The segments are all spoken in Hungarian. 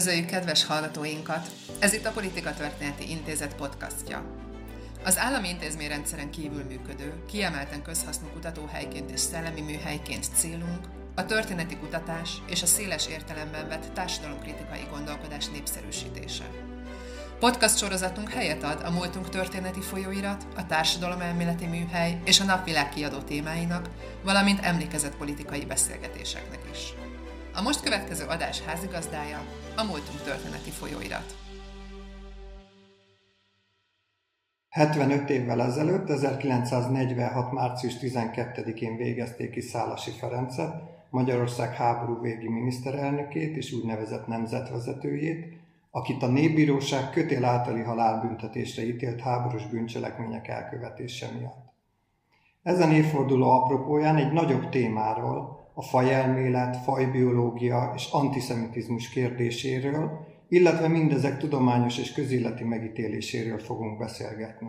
Üdvözöljük kedves hallgatóinkat! Ez itt a Politika Történeti Intézet podcastja. Az állami intézményrendszeren kívül működő, kiemelten közhasznú kutatóhelyként és szellemi műhelyként célunk a történeti kutatás és a széles értelemben vett társadalomkritikai gondolkodás népszerűsítése. Podcast sorozatunk helyet ad a múltunk történeti folyóirat, a társadalomelméleti műhely és a napvilág kiadó témáinak, valamint emlékezett politikai beszélgetéseknek is. A most következő adás házigazdája a múltunk történeti folyóirat. 75 évvel ezelőtt, 1946. március 12-én végezték ki Szálasi Ferencet, Magyarország háború végi miniszterelnökét és úgynevezett nemzetvezetőjét, akit a népbíróság kötél általi halálbüntetésre ítélt háborús bűncselekmények elkövetése miatt. Ezen évforduló apropóján egy nagyobb témáról, a fajelmélet, fajbiológia és antiszemitizmus kérdéséről, illetve mindezek tudományos és közéleti megítéléséről fogunk beszélgetni.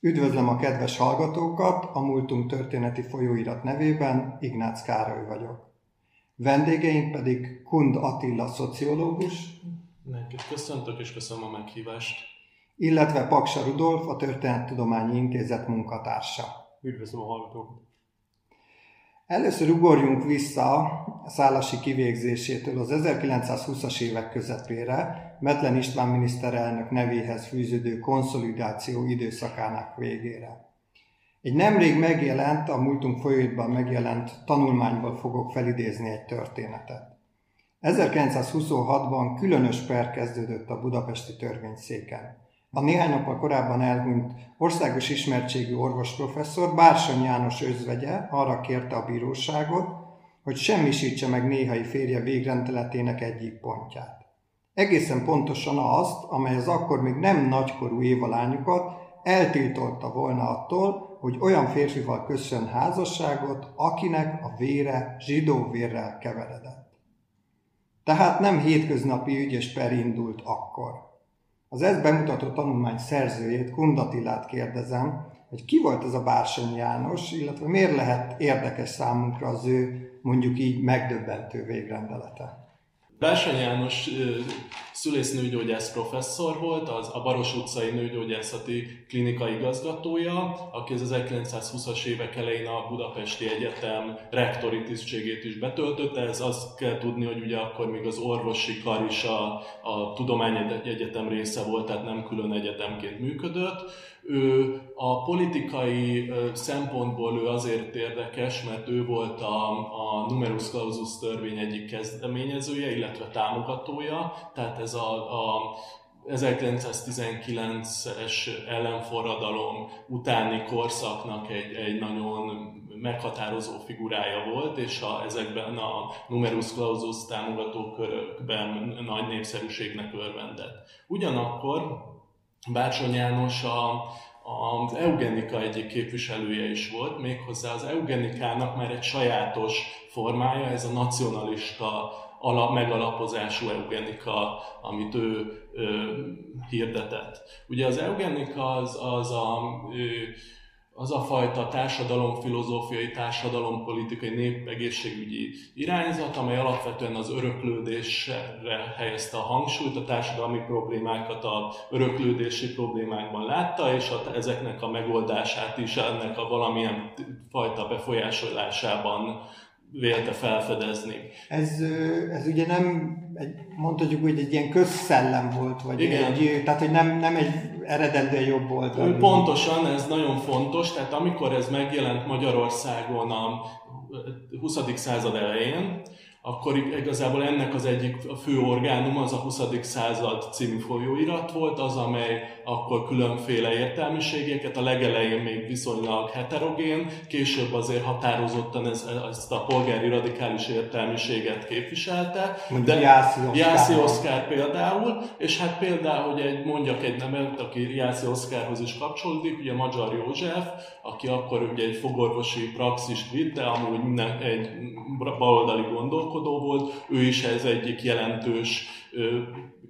Üdvözlöm a kedves hallgatókat, a Múltunk történeti folyóirat nevében Ignác Károly vagyok. Vendégeink pedig Kund Attila szociológus. Mindenkit köszöntök és köszönöm a meghívást. Illetve Paksa Rudolf, a Történettudományi Intézet munkatársa. Üdvözlöm a hallgatókat! Először ugorjunk vissza a szállasi kivégzésétől az 1920-as évek közepére, Metlen István miniszterelnök nevéhez fűződő konszolidáció időszakának végére. Egy nemrég megjelent, a múltunk folyóitban megjelent tanulmányból fogok felidézni egy történetet. 1926-ban különös per kezdődött a budapesti törvényszéken. A néhány nappal korábban elhunyt országos ismertségű orvosprofesszor Bársony János özvegye arra kérte a bíróságot, hogy semmisítse meg néhai férje végrendeletének egyik pontját. Egészen pontosan azt, amely az akkor még nem nagykorú évalányokat eltiltotta volna attól, hogy olyan férfival köszön házasságot, akinek a vére zsidó vérrel keveredett. Tehát nem hétköznapi ügyes per indult akkor. Az ezt bemutató tanulmány szerzőjét, Kundatilát kérdezem, hogy ki volt ez a Bársony János, illetve miért lehet érdekes számunkra az ő mondjuk így megdöbbentő végrendelete. Bársony János szülésznőgyógyász professzor volt, az a Baros utcai nőgyógyászati klinika igazgatója, aki az 1920-as évek elején a Budapesti Egyetem rektori tisztségét is betöltötte. Ez azt kell tudni, hogy ugye akkor még az orvosi kar is a, a Tudományegyetem része volt, tehát nem külön egyetemként működött. Ő a politikai szempontból ő azért érdekes, mert ő volt a, a numerus clausus törvény egyik kezdeményezője, illetve támogatója, tehát ez a, a 1919-es ellenforradalom utáni korszaknak egy, egy nagyon meghatározó figurája volt, és a, ezekben a numerus clausus támogató körökben nagy népszerűségnek örvendett. Ugyanakkor Bácsony János a, az eugenika egyik képviselője is volt, méghozzá az eugenikának már egy sajátos formája, ez a nacionalista ala, megalapozású eugenika, amit ő ö, hirdetett. Ugye az eugenika az, az a ö, az a fajta társadalomfilozófiai, társadalompolitikai, népegészségügyi irányzat, amely alapvetően az öröklődésre helyezte a hangsúlyt, a társadalmi problémákat a öröklődési problémákban látta, és a, ezeknek a megoldását is ennek a valamilyen fajta befolyásolásában vélte felfedezni. Ez, ez ugye nem, egy, mondhatjuk, hogy egy ilyen közszellem volt, vagy Igen. egy, tehát hogy nem, nem egy eredetben jobb volt. Pontosan, ez nagyon fontos, tehát amikor ez megjelent Magyarországon a 20. század elején, akkor igazából ennek az egyik a fő orgánum az a 20. század című folyóirat volt, az, amely akkor különféle értelmiségeket, a legelején még viszonylag heterogén, később azért határozottan ez, ezt a polgári radikális értelmiséget képviselte. de Jászi Oszkár. Jászi Oszkár például, és hát például, hogy egy, mondjak egy nevet, aki Jászi Oszkárhoz is kapcsolódik, ugye Magyar József, aki akkor ugye egy fogorvosi praxist vitte, amúgy minden, egy baloldali gondolkodó, gondolkodó volt, ő is ez egyik jelentős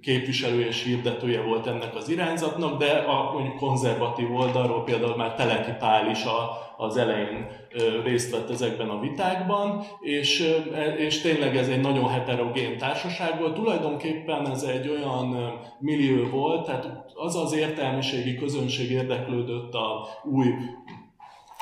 képviselő és hirdetője volt ennek az irányzatnak, de a mondjuk konzervatív oldalról például már Teleki Pál is a, az elején részt vett ezekben a vitákban, és, és tényleg ez egy nagyon heterogén társaság volt. Tulajdonképpen ez egy olyan millió volt, tehát az az értelmiségi közönség érdeklődött a új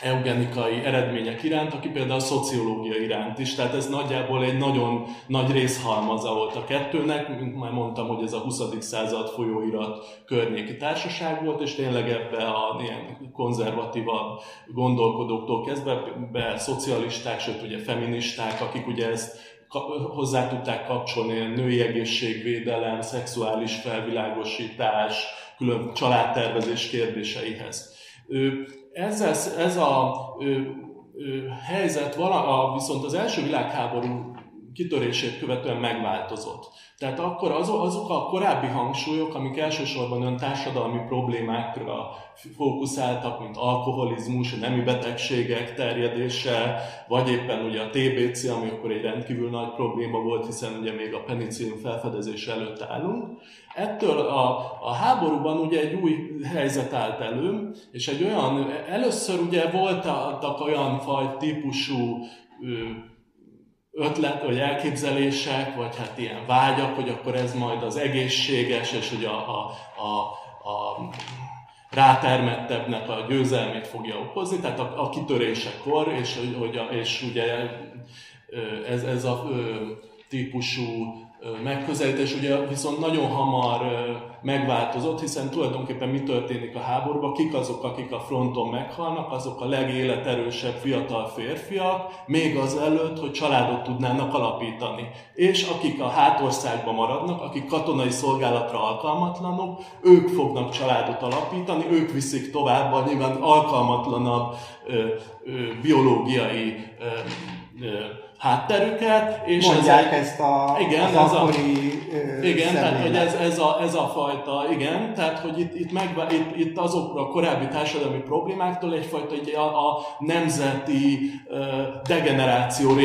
eugenikai eredmények iránt, aki például a szociológia iránt is. Tehát ez nagyjából egy nagyon nagy részhalmaza volt a kettőnek, mint már mondtam, hogy ez a 20. század folyóirat környéki társaság volt, és tényleg ebbe a ilyen konzervatívabb gondolkodóktól kezdve, be szocialisták, sőt ugye feministák, akik ugye ezt hozzá tudták kapcsolni a női egészségvédelem, szexuális felvilágosítás, külön családtervezés kérdéseihez ezzel, ez a ö, ö, helyzet vala, a, viszont az első világháború kitörését követően megváltozott. Tehát akkor azok, azok a korábbi hangsúlyok, amik elsősorban ön társadalmi problémákra fókuszáltak, mint alkoholizmus, nemi betegségek terjedése, vagy éppen ugye a TBC, ami akkor egy rendkívül nagy probléma volt, hiszen ugye még a penicillin felfedezése előtt állunk. Ettől a, a háborúban ugye egy új helyzet állt elő, és egy olyan, először ugye voltak olyan faj típusú ötlet, vagy elképzelések, vagy hát ilyen vágyak, hogy akkor ez majd az egészséges, és hogy a, a, a, a rátermettebbnek a győzelmét fogja okozni, tehát a, a kitörésekor, és, hogy a, és ugye ez, ez a típusú megközelítés ugye viszont nagyon hamar megváltozott, hiszen tulajdonképpen mi történik a háborúban, kik azok, akik a fronton meghalnak, azok a legéleterősebb fiatal férfiak, még az előtt, hogy családot tudnának alapítani. És akik a hátországban maradnak, akik katonai szolgálatra alkalmatlanok, ők fognak családot alapítani, ők viszik tovább a nyilván alkalmatlanabb ö, ö, biológiai ö, ö, hátterüket. És Mondják ez, ezt a, igen, az ez akkori a, Igen, tehát hogy ez, ez, a, ez a fajta, igen, tehát hogy itt, itt, meg, itt, itt azokra a korábbi társadalmi problémáktól egyfajta egy, a, a nemzeti uh, degeneráció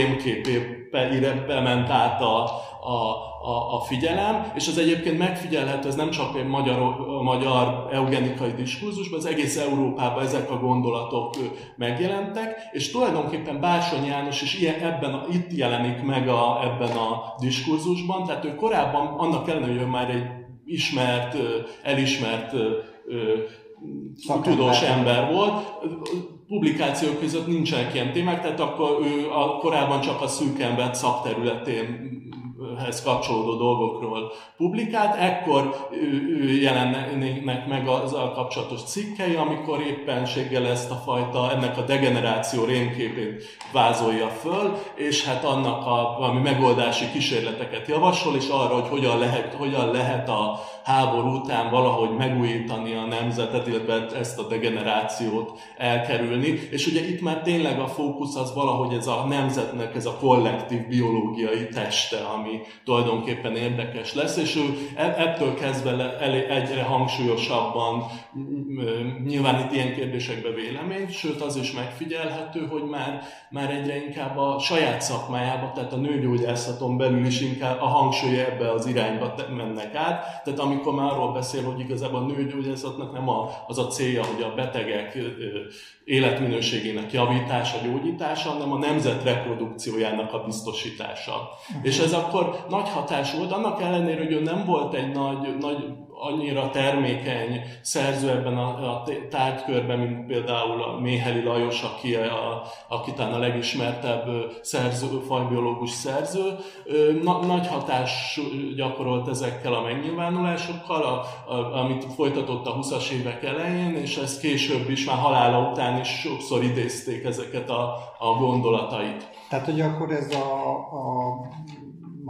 rémképébe ment át a, a, a, a figyelem, és az egyébként megfigyelhető, ez nem csak egy magyar, magyar eugenikai diskurzusban, az egész Európában ezek a gondolatok megjelentek, és tulajdonképpen Bársony János is ilyen, ebben a, itt jelenik meg a, ebben a diskurzusban, tehát ő korábban annak ellenére, hogy már egy ismert, elismert Szakember. tudós ember volt, publikációk között nincsenek ilyen témák, tehát akkor ő a, korábban csak a szűk ember szakterületén hez kapcsolódó dolgokról publikált, ekkor jelennek meg azzal kapcsolatos cikkei, amikor éppenséggel ezt a fajta, ennek a degeneráció rémképét vázolja föl, és hát annak a valami megoldási kísérleteket javasol, és arra, hogy hogyan lehet, hogyan lehet a háború után valahogy megújítani a nemzetet, illetve ezt a degenerációt elkerülni. És ugye itt már tényleg a fókusz az valahogy ez a nemzetnek ez a kollektív biológiai teste, ami tulajdonképpen érdekes lesz, és ő e-, ettől kezdve egyre hangsúlyosabban nyilván itt ilyen kérdésekbe vélemény, sőt az is megfigyelhető, hogy már, már egyre inkább a saját szakmájába, tehát a nőgyógyászaton belül is inkább a hangsúly ebbe az irányba mennek át. Tehát amikor már arról beszél, hogy igazából a nőgyógyászatnak nem az a célja, hogy a betegek életminőségének javítása, gyógyítása, hanem a nemzet reprodukciójának a biztosítása. Uh-huh. És ez akkor nagy hatás volt, annak ellenére, hogy ő nem volt egy nagy, nagy annyira termékeny szerző ebben a, a tárgykörben, mint például a Méheli Lajos, aki, a, aki talán a legismertebb szerző, fajbiológus szerző. Na, nagy hatás gyakorolt ezekkel a megnyilvánulásokkal, a, a, amit folytatott a 20-as évek elején, és ezt később is, már halála után is sokszor idézték ezeket a, a gondolatait. Tehát, hogy akkor ez a, a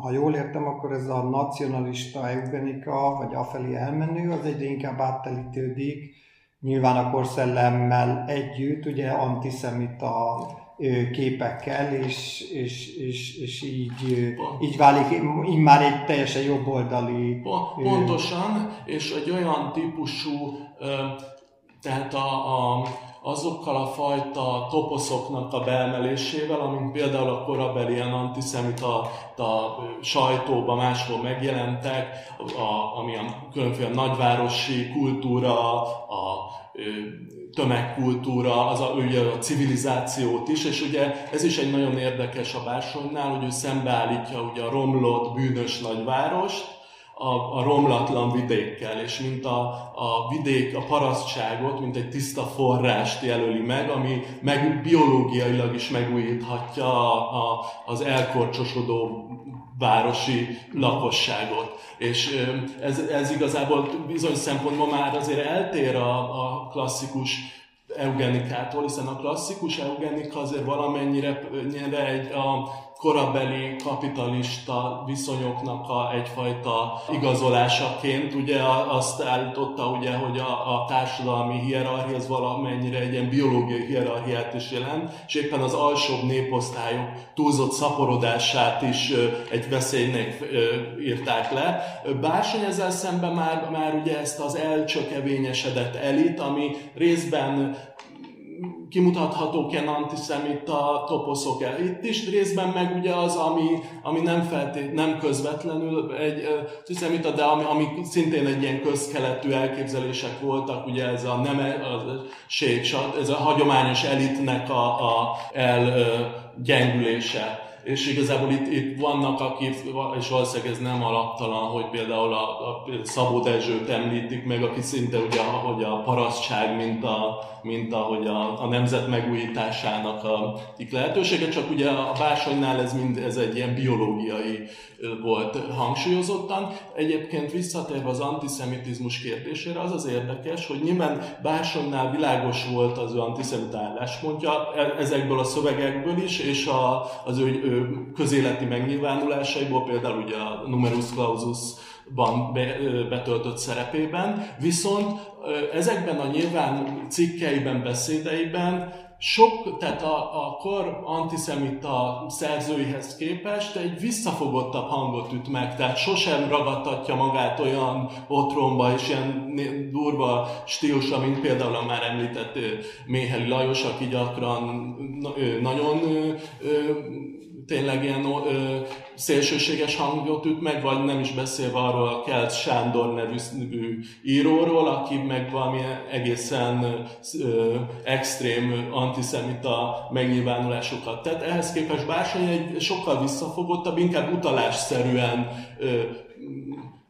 ha jól értem, akkor ez a nacionalista eugenika, vagy afelé elmenő, az egyre inkább áttelítődik, nyilván a korszellemmel együtt, ugye antiszemita képekkel, és, és, és, és így, így válik így már egy teljesen jobboldali... Pontosan, és egy olyan típusú, tehát a, a azokkal a fajta toposzoknak a beemelésével, amint például a korabeli ilyen antiszemita a sajtóban máshol megjelentek, a, ami a különféle nagyvárosi kultúra, a tömegkultúra, az a, ugye a civilizációt is, és ugye ez is egy nagyon érdekes a Bársonynál, hogy ő szembeállítja ugye a romlott, bűnös nagyvárost, a, a romlatlan vidékkel, és mint a, a vidék, a parasztságot, mint egy tiszta forrást jelöli meg, ami meg biológiailag is megújíthatja a, a, az elkorcsosodó városi lakosságot. És ez, ez igazából bizony szempontból már azért eltér a, a klasszikus eugenikától, hiszen a klasszikus eugenika azért valamennyire egy a korabeli kapitalista viszonyoknak a egyfajta igazolásaként ugye azt állította, ugye, hogy a, a társadalmi hierarchia az valamennyire egy ilyen biológiai hierarchiát is jelent, és éppen az alsóbb néposztályok túlzott szaporodását is egy veszélynek írták le. Bársony ezzel szemben már, már ugye ezt az elcsökevényesedett elit, ami részben kimutathatók ilyen antiszemita toposzok el. Itt is részben meg ugye az, ami, ami nem, feltét, nem közvetlenül egy antiszemita, de ami, ami szintén egy ilyen közkeletű elképzelések voltak, ugye ez a nem ez a hagyományos elitnek a, a elgyengülése és igazából itt, itt vannak, akik, és valószínűleg ez nem alaptalan, hogy például a, a Szabó Dezsőt említik meg, aki szinte ugye, hogy a parasztság, mint, a, mint ahogy a, a nemzet megújításának a lehetősége, csak ugye a Bársonynál ez mind ez egy ilyen biológiai volt hangsúlyozottan. Egyébként visszatérve az antiszemitizmus kérdésére, az az érdekes, hogy nyilván Bársonnál világos volt az ő antiszemita álláspontja e, ezekből a szövegekből is, és a, az ő, ő közéleti megnyilvánulásaiból, például ugye a numerus clausus ban betöltött szerepében, viszont ezekben a nyilván cikkeiben, beszédeiben sok, tehát a, a kor antiszemita szerzőihez képest egy visszafogottabb hangot üt meg, tehát sosem ragadtatja magát olyan otthonba és ilyen durva stílusa, mint például a már említett Méheli Lajos, aki gyakran nagyon tényleg ilyen szélsőséges hangot üt meg, vagy nem is beszélve arról a Kelt Sándor nevű, íróról, aki meg valami egészen ö, extrém antiszemita megnyilvánulásokat tett. Ehhez képest Bársony egy sokkal visszafogottabb, inkább utalásszerűen ö,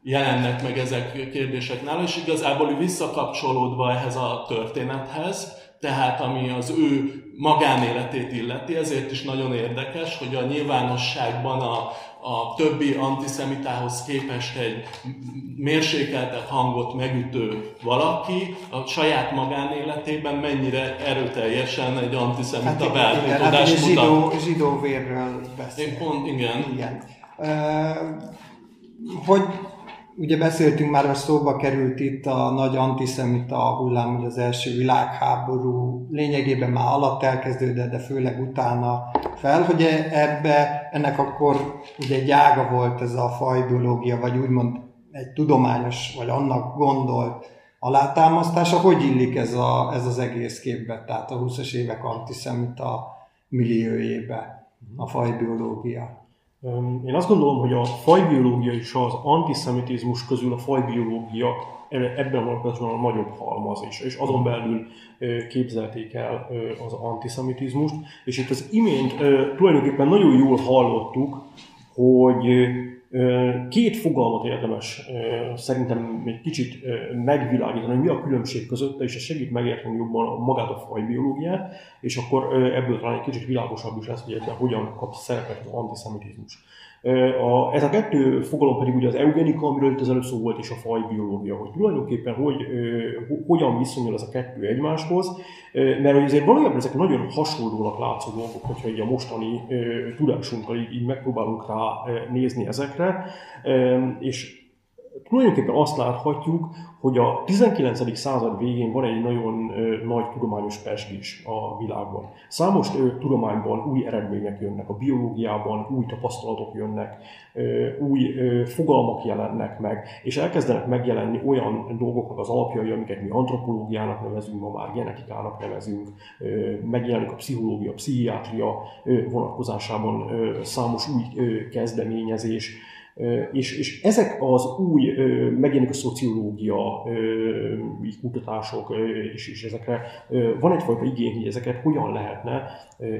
jelennek meg ezek kérdések nála, és igazából visszakapcsolódva ehhez a történethez, tehát ami az ő magánéletét illeti, ezért is nagyon érdekes, hogy a nyilvánosságban a, a többi antiszemitához képest egy mérsékeltebb hangot megütő valaki a saját magánéletében mennyire erőteljesen egy antiszemita hát beállítódást hát zsidó, zsidó vérről beszél. Én pont, igen. igen. Uh, hogy Ugye beszéltünk már, hogy szóba került itt a nagy antiszemita hullám, hogy az első világháború lényegében már alatt elkezdődött, de főleg utána fel, hogy ebbe, ennek akkor ugye egy ága volt ez a fajbiológia, vagy úgymond egy tudományos, vagy annak gondolt alátámasztása. Hogy illik ez, a, ez az egész képbe, tehát a 20-as évek antiszemita milliójébe a fajbiológia? Én azt gondolom, hogy a fajbiológia és az antiszemitizmus közül a fajbiológia ebben van a nagyobb halmaz, és, és azon belül képzelték el az antiszemitizmust. És itt az imént tulajdonképpen nagyon jól hallottuk, hogy Két fogalmat érdemes szerintem egy kicsit megvilágítani, hogy mi a különbség között, és ez segít megérteni jobban magát a fajbiológiát, és akkor ebből talán egy kicsit világosabb is lesz, hogy ebben hogyan kap szerepet az antiszemitizmus. A, ez a kettő fogalom pedig ugye az eugenika, amiről itt az előbb szó volt, és a fajbiológia, hogy tulajdonképpen hogy, hogyan viszonyul ez a kettő egymáshoz, mert hogy azért valójában ezek nagyon hasonlónak látszó dolgok, hogyha így a mostani tudásunkkal így, így megpróbálunk rá nézni ezekre, és tulajdonképpen azt láthatjuk, hogy a 19. század végén van egy nagyon nagy tudományos pesgés a világban. Számos ö, tudományban új eredmények jönnek, a biológiában új tapasztalatok jönnek, új fogalmak jelennek meg, és elkezdenek megjelenni olyan dolgoknak az alapjai, amiket mi antropológiának nevezünk, ma már genetikának nevezünk, megjelenik a pszichológia, a pszichiátria vonatkozásában számos új kezdeményezés, és, és ezek az új, megjelenik a szociológia kutatások, és, és ezekre van egyfajta igény, hogy ezeket hogyan lehetne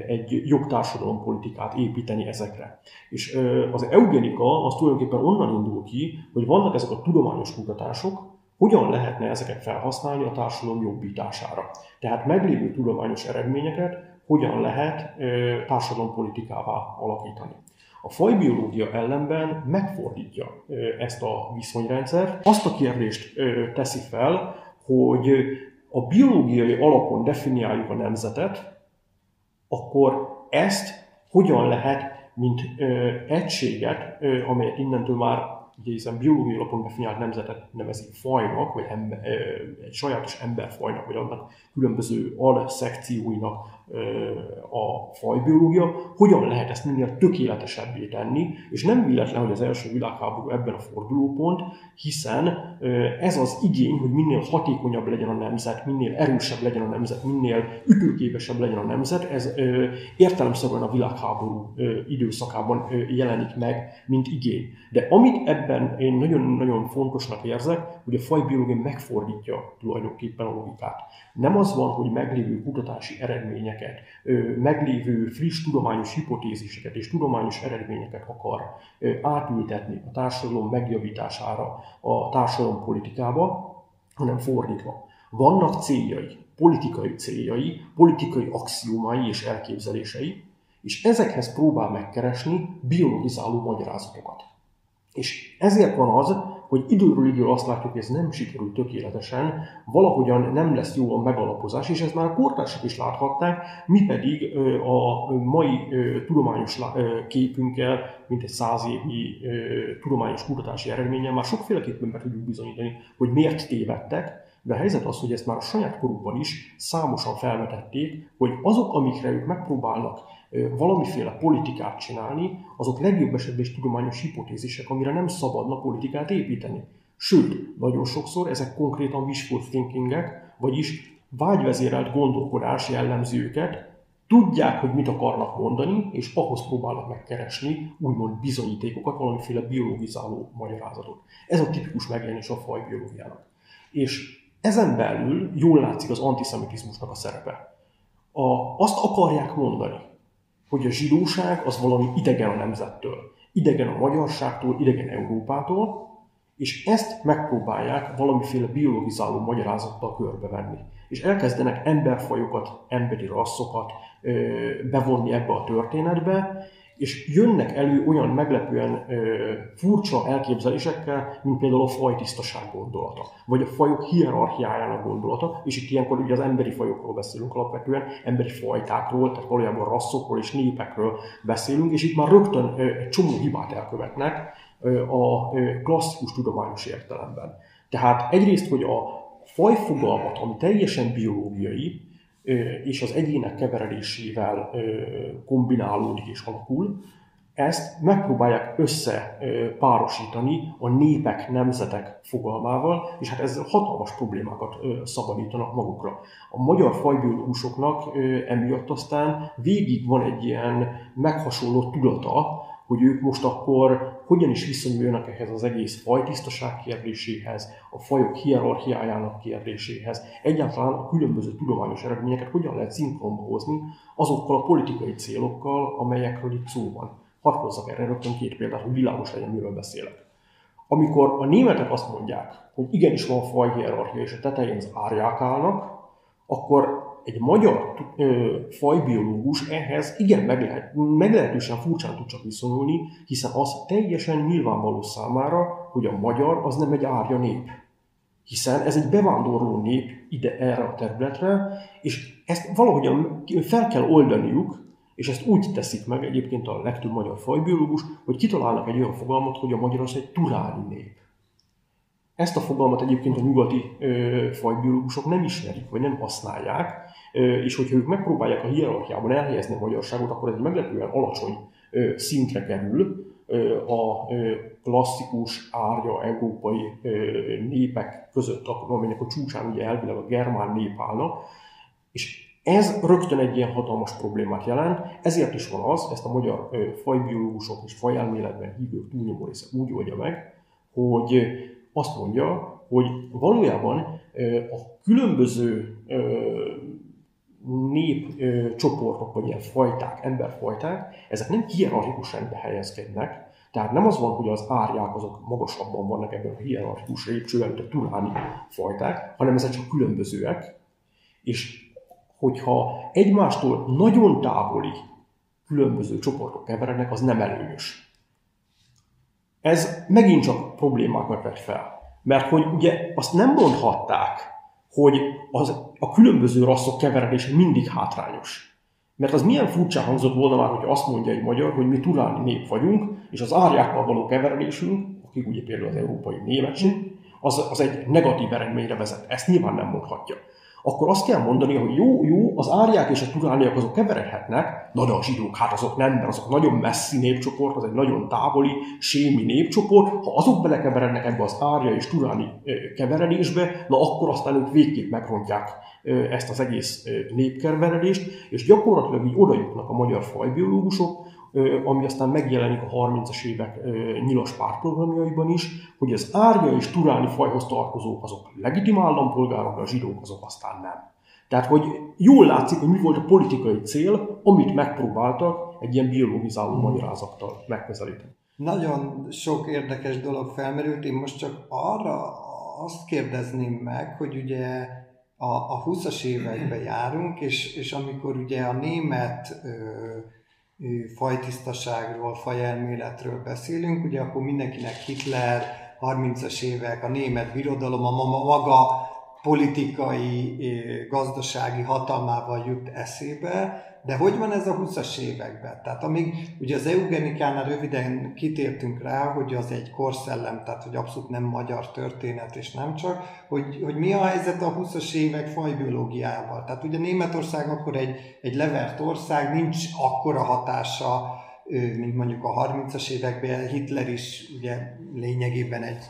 egy jobb társadalompolitikát építeni ezekre. És az eugenika az tulajdonképpen onnan indul ki, hogy vannak ezek a tudományos kutatások, hogyan lehetne ezeket felhasználni a társadalom jobbítására. Tehát meglévő tudományos eredményeket hogyan lehet társadalompolitikává alakítani. A fajbiológia ellenben megfordítja ezt a viszonyrendszert. Azt a kérdést teszi fel, hogy a biológiai alapon definiáljuk a nemzetet, akkor ezt hogyan lehet, mint egységet, amelyet innentől már ugye hiszen biológiai alapon definiált nemzetet nevezik fajnak, vagy ember, egy sajátos emberfajnak, vagy annak különböző alszekcióinak a fajbiológia, hogyan lehet ezt minél tökéletesebbé tenni, és nem véletlen, hogy az első világháború ebben a fordulópont, hiszen ez az igény, hogy minél hatékonyabb legyen a nemzet, minél erősebb legyen a nemzet, minél ütőképesebb legyen a nemzet, ez értelemszerűen a világháború időszakában jelenik meg, mint igény. De amit ebben én nagyon-nagyon fontosnak érzek, hogy a fajbiológia megfordítja tulajdonképpen a logikát. Nem az van, hogy meglévő kutatási eredményeket, meglévő friss tudományos hipotéziseket és tudományos eredményeket akar átültetni a társadalom megjavítására, a társadalom politikába, hanem fordítva. Vannak céljai, politikai céljai, politikai axiomái és elképzelései, és ezekhez próbál megkeresni biologizáló magyarázatokat. És ezért van az, hogy időről időről azt látjuk, hogy ez nem sikerül tökéletesen, valahogyan nem lesz jó a megalapozás, és ezt már a kortársak is láthatták, mi pedig a mai tudományos képünkkel, mint egy száz évi tudományos kutatási eredménnyel már sokféleképpen be tudjuk bizonyítani, hogy miért tévedtek, de a helyzet az, hogy ezt már a saját korukban is számosan felvetették, hogy azok, amikre ők megpróbálnak valamiféle politikát csinálni, azok legjobb esetben is tudományos hipotézisek, amire nem szabadna politikát építeni. Sőt, nagyon sokszor ezek konkrétan wishful thinkingek, vagyis vágyvezérelt gondolkodás jellemzi őket, tudják, hogy mit akarnak mondani, és ahhoz próbálnak megkeresni úgymond bizonyítékokat, valamiféle biologizáló magyarázatot. Ez a tipikus megjelenés a fajbiológiának. És ezen belül jól látszik az antiszemitizmusnak a szerepe. A, azt akarják mondani, hogy a zsidóság az valami idegen a nemzettől, idegen a magyarságtól, idegen Európától, és ezt megpróbálják valamiféle biologizáló magyarázattal körbevenni. És elkezdenek emberfajokat, emberi rasszokat bevonni ebbe a történetbe, és jönnek elő olyan meglepően ö, furcsa elképzelésekkel, mint például a fajtisztaság gondolata, vagy a fajok hierarchiájának gondolata, és itt ilyenkor ugye az emberi fajokról beszélünk alapvetően, emberi fajtákról, tehát valójában rasszokról és népekről beszélünk, és itt már rögtön ö, egy csomó hibát elkövetnek ö, a ö, klasszikus tudományos értelemben. Tehát egyrészt, hogy a fajfogalmat, ami teljesen biológiai, és az egyének keveredésével kombinálódik és alakul, ezt megpróbálják összepárosítani a népek, nemzetek fogalmával, és hát ez hatalmas problémákat szabadítanak magukra. A magyar fajbiológusoknak emiatt aztán végig van egy ilyen meghasonló tudata, hogy ők most akkor hogyan is viszonyulnak ehhez az egész fajtisztaság kérdéséhez, a fajok hierarchiájának kérdéséhez, egyáltalán a különböző tudományos eredményeket hogyan lehet szinkronba hozni azokkal a politikai célokkal, amelyekről itt szó van. Hadd hozzak erre rögtön két példát, hogy világos legyen, miről beszélek. Amikor a németek azt mondják, hogy igenis van fajhierarchia, és a tetején az árják állnak, akkor egy magyar ö, fajbiológus ehhez igen meglehet, meglehetősen furcsán tud csak viszonyulni, hiszen az teljesen nyilvánvaló számára, hogy a magyar az nem egy árja nép. Hiszen ez egy bevándorló nép ide erre a területre, és ezt valahogyan fel kell oldaniuk, és ezt úgy teszik meg egyébként a legtöbb magyar fajbiológus, hogy kitalálnak egy olyan fogalmat, hogy a magyar az egy turáni nép. Ezt a fogalmat egyébként a nyugati ö, fajbiológusok nem ismerik, vagy nem használják, és hogyha ők megpróbálják a hierarchiában elhelyezni a magyarságot, akkor ez egy meglepően alacsony szintre kerül, a klasszikus árja európai népek között, amelynek a csúcsán ugye elvileg a germán nép állna, és ez rögtön egy ilyen hatalmas problémát jelent, ezért is van az, ezt a magyar fajbiológusok és fajelméletben hívők túlnyomó része úgy oldja meg, hogy azt mondja, hogy valójában a különböző népcsoportok, vagy ilyen fajták, emberfajták, ezek nem hierarchikus rendbe helyezkednek, tehát nem az van, hogy az árják azok magasabban vannak ebben a hierarchikus lépcsőben, mint a turáni fajták, hanem ezek csak különbözőek, és hogyha egymástól nagyon távoli különböző csoportok keverednek, az nem előnyös. Ez megint csak problémákat vet fel. Mert hogy ugye azt nem mondhatták, hogy az, a különböző rasszok keveredése mindig hátrányos. Mert az milyen furcsa hangzott volna már, hogy azt mondja egy magyar, hogy mi turáni nép vagyunk, és az árjákkal való keveredésünk, akik ugye például az európai németség, az, az egy negatív eredményre vezet. Ezt nyilván nem mondhatja akkor azt kell mondani, hogy jó, jó, az árják és a turániak azok keveredhetnek, na de a zsidók, hát azok nem, mert azok nagyon messzi népcsoport, az egy nagyon távoli, sémi népcsoport, ha azok belekeverednek ebbe az árja és turáni keveredésbe, na akkor aztán ők végképp megrontják ezt az egész népkeveredést, és gyakorlatilag így oda jutnak a magyar fajbiológusok, ami aztán megjelenik a 30-as évek nyilas pártprogramjaiban is, hogy az árja és turáni fajhoz tartozók azok legitim állampolgárok, a zsidók azok aztán nem. Tehát, hogy jól látszik, hogy mi volt a politikai cél, amit megpróbáltak egy ilyen biologizáló magyarázattal megközelíteni. Nagyon sok érdekes dolog felmerült, én most csak arra azt kérdezném meg, hogy ugye a, a 20-as években járunk, és, és amikor ugye a német ö, fajtisztaságról, fajelméletről beszélünk, ugye akkor mindenkinek Hitler, 30-as évek, a német birodalom, a maga politikai, gazdasági hatalmával jut eszébe, de hogy van ez a 20-as években? Tehát amíg ugye az eugenikánál röviden kitértünk rá, hogy az egy korszellem, tehát hogy abszolút nem magyar történet, és nem csak, hogy, hogy mi a helyzet a 20-as évek fajbiológiával. Tehát ugye Németország akkor egy, egy levert ország, nincs akkora hatása, mint mondjuk a 30-as években Hitler is ugye lényegében egy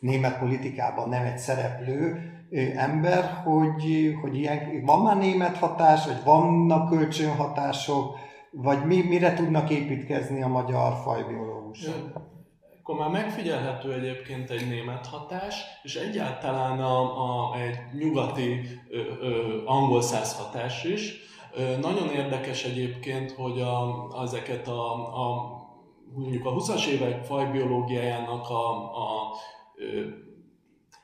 német politikában nem egy szereplő, ember, hogy, hogy ilyen, van már német hatás, vagy vannak kölcsönhatások, vagy mi, mire tudnak építkezni a magyar fajbiológusok? Akkor már megfigyelhető egyébként egy német hatás, és egyáltalán a, a, egy nyugati ö, ö, angol száz hatás is. Ö, nagyon érdekes egyébként, hogy a, ezeket a, a mondjuk a 20-as évek fajbiológiájának a, a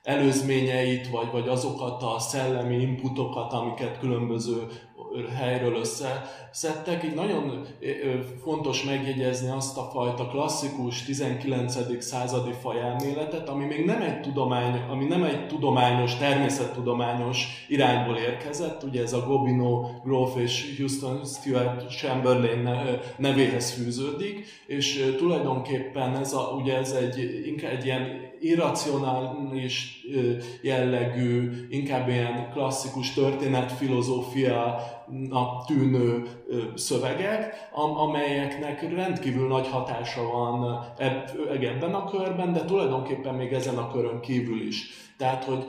előzményeit, vagy, vagy azokat a szellemi inputokat, amiket különböző helyről összeszedtek. Így nagyon fontos megjegyezni azt a fajta klasszikus 19. századi fajelméletet, ami még nem egy, tudomány, ami nem egy tudományos, természettudományos irányból érkezett. Ugye ez a Gobineau, Groff és Houston Stuart Chamberlain nevéhez fűződik, és tulajdonképpen ez, a, ugye ez egy, inkább egy ilyen irracionális jellegű, inkább ilyen klasszikus történetfilozófiának tűnő szövegek, amelyeknek rendkívül nagy hatása van ebben a körben, de tulajdonképpen még ezen a körön kívül is. Tehát, hogy,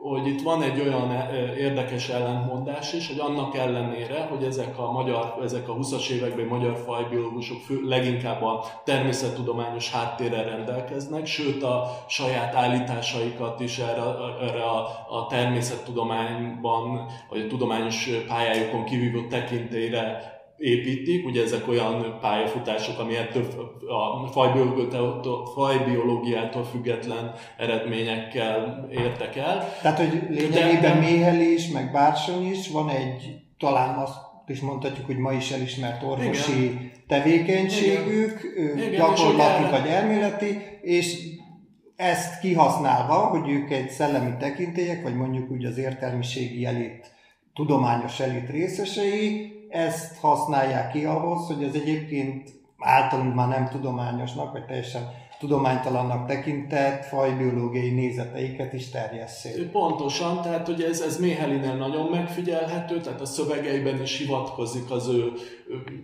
hogy itt van egy olyan érdekes ellentmondás is, hogy annak ellenére, hogy ezek a, magyar, ezek a 20-as években magyar fajbiológusok fő, leginkább a természettudományos háttérrel rendelkeznek, sőt a saját állításaikat is erre, erre a, a természettudományban, vagy a tudományos pályájukon kivívott tekintélyre építik, ugye ezek olyan pályafutások, ami ettől a fajbiológiától független eredményekkel értek el. Tehát, hogy lényegében méhelés, meg bársony is, van egy, talán azt is mondhatjuk, hogy ma is elismert orvosi Igen. tevékenységük, Igen. gyakorlati vagy elméleti, és ezt kihasználva, hogy ők egy szellemi tekintélyek, vagy mondjuk úgy az értelmiségi elit, tudományos elit részesei, ezt használják ki ahhoz, hogy az egyébként általunk már nem tudományosnak, vagy teljesen tudománytalannak tekintett fajbiológiai nézeteiket is terjesszék. Pontosan, tehát hogy ez, ez Méhelinél nagyon megfigyelhető, tehát a szövegeiben is hivatkozik az ő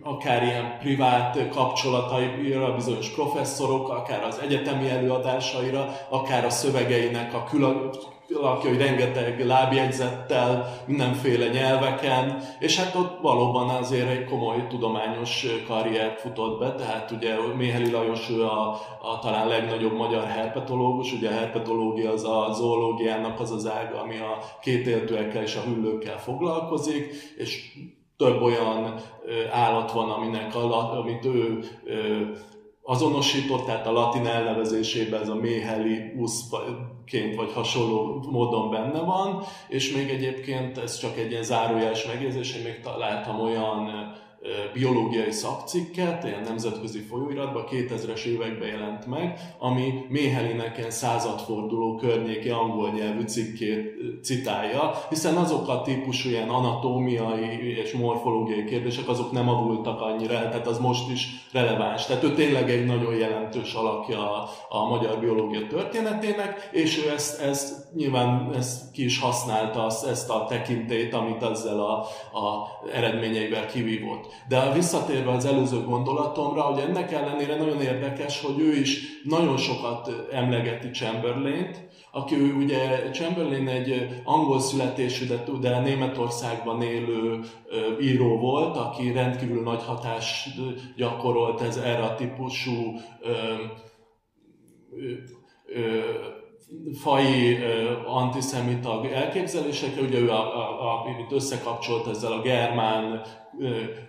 akár ilyen privát kapcsolataira, bizonyos professzorok, akár az egyetemi előadásaira, akár a szövegeinek a külön, alakja, hogy rengeteg lábjegyzettel, mindenféle nyelveken, és hát ott valóban azért egy komoly tudományos karriert futott be, tehát ugye Méheli Lajos ő a, a talán legnagyobb magyar herpetológus, ugye a herpetológia az a zoológiának az az ága, ami a kétéltőekkel és a hüllőkkel foglalkozik, és több olyan állat van, aminek, amit ő azonosított, tehát a latin elnevezésében ez a méheli uszként vagy hasonló módon benne van, és még egyébként ez csak egy ilyen zárójeles megjegyzés, én még találtam olyan biológiai szakcikket, ilyen nemzetközi folyóiratban 2000-es években jelent meg, ami Méhelinek ilyen századforduló környéki angol nyelvű cikkét citálja, hiszen azok a típusú ilyen anatómiai és morfológiai kérdések, azok nem avultak annyira, tehát az most is releváns. Tehát ő tényleg egy nagyon jelentős alakja a, a magyar biológia történetének, és ő ezt, ezt nyilván ezt ki is használta, ezt a tekintélyt, amit ezzel a, a eredményeivel kivívott. De visszatérve az előző gondolatomra, hogy ennek ellenére nagyon érdekes, hogy ő is nagyon sokat emlegeti Chamberlain-t, aki ő ugye Chamberlain egy angol születésű, de, de Németországban élő író volt, aki rendkívül nagy hatást gyakorolt ez erre a típusú ö, ö, fai antiszemita elképzelésekre, ugye ő a, a, a, összekapcsolt ezzel a germán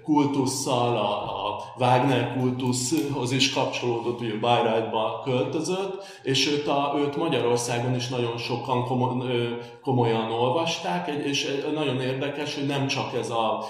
kultusszal, a, a Wagner kultuszhoz is kapcsolódott, ugye Bayreuthba költözött, és őt, a, őt Magyarországon is nagyon sokan komolyan olvasták, és nagyon érdekes, hogy nem csak ez a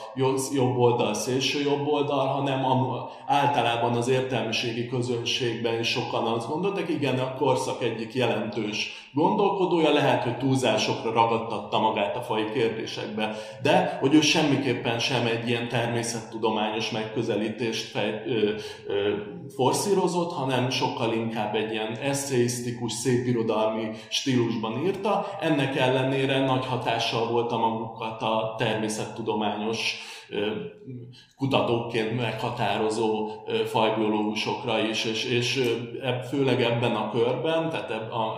jobb oldal, szélső jobb oldal, hanem a, általában az értelmiségi közönségben is sokan azt gondoltak, igen, a korszak egyik jelentős gondolkodója, lehet, hogy túlzásokra ragadtatta magát a fai kérdésekbe, de hogy ő semmiképpen sem egy ilyen természettudományos megközelítést fej, ö, ö, forszírozott, hanem sokkal inkább egy ilyen eszéisztikus, szépirodalmi stílusban írta. Ennek ellenére nagy hatással volt a magukat a természettudományos kutatóként meghatározó fajbiológusokra is, és, és főleg ebben a körben, tehát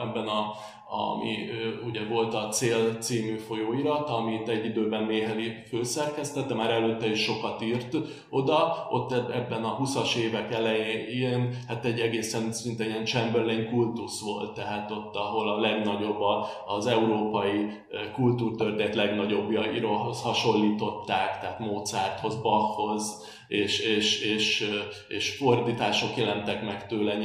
ebben a ami ugye volt a Cél című folyóirat, amit egy időben Méheli főszerkesztette, már előtte is sokat írt oda, ott ebben a 20-as évek elején hát egy egészen szinte ilyen Chamberlain kultusz volt, tehát ott, ahol a legnagyobb az európai kultúrtörténet legnagyobbjaihoz hasonlították, tehát Mozarthoz, Bachhoz, és, és, és, és fordítások jelentek meg tőle.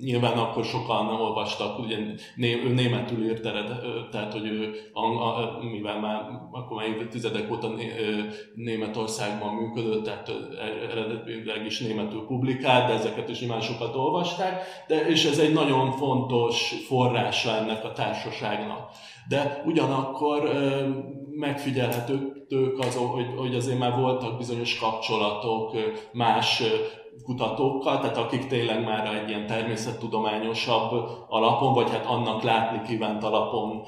Nyilván akkor sokan olvastak, ugye ő németül írt ered, tehát hogy ő, mivel már akkor már tizedek óta Németországban működött, tehát eredetileg is németül publikált, de ezeket is nyilván sokat olvasták, de, és ez egy nagyon fontos forrása ennek a társaságnak. De ugyanakkor megfigyelhetők az, hogy, hogy azért már voltak bizonyos kapcsolatok más kutatókkal, tehát akik tényleg már egy ilyen természettudományosabb alapon, vagy hát annak látni kívánt alapon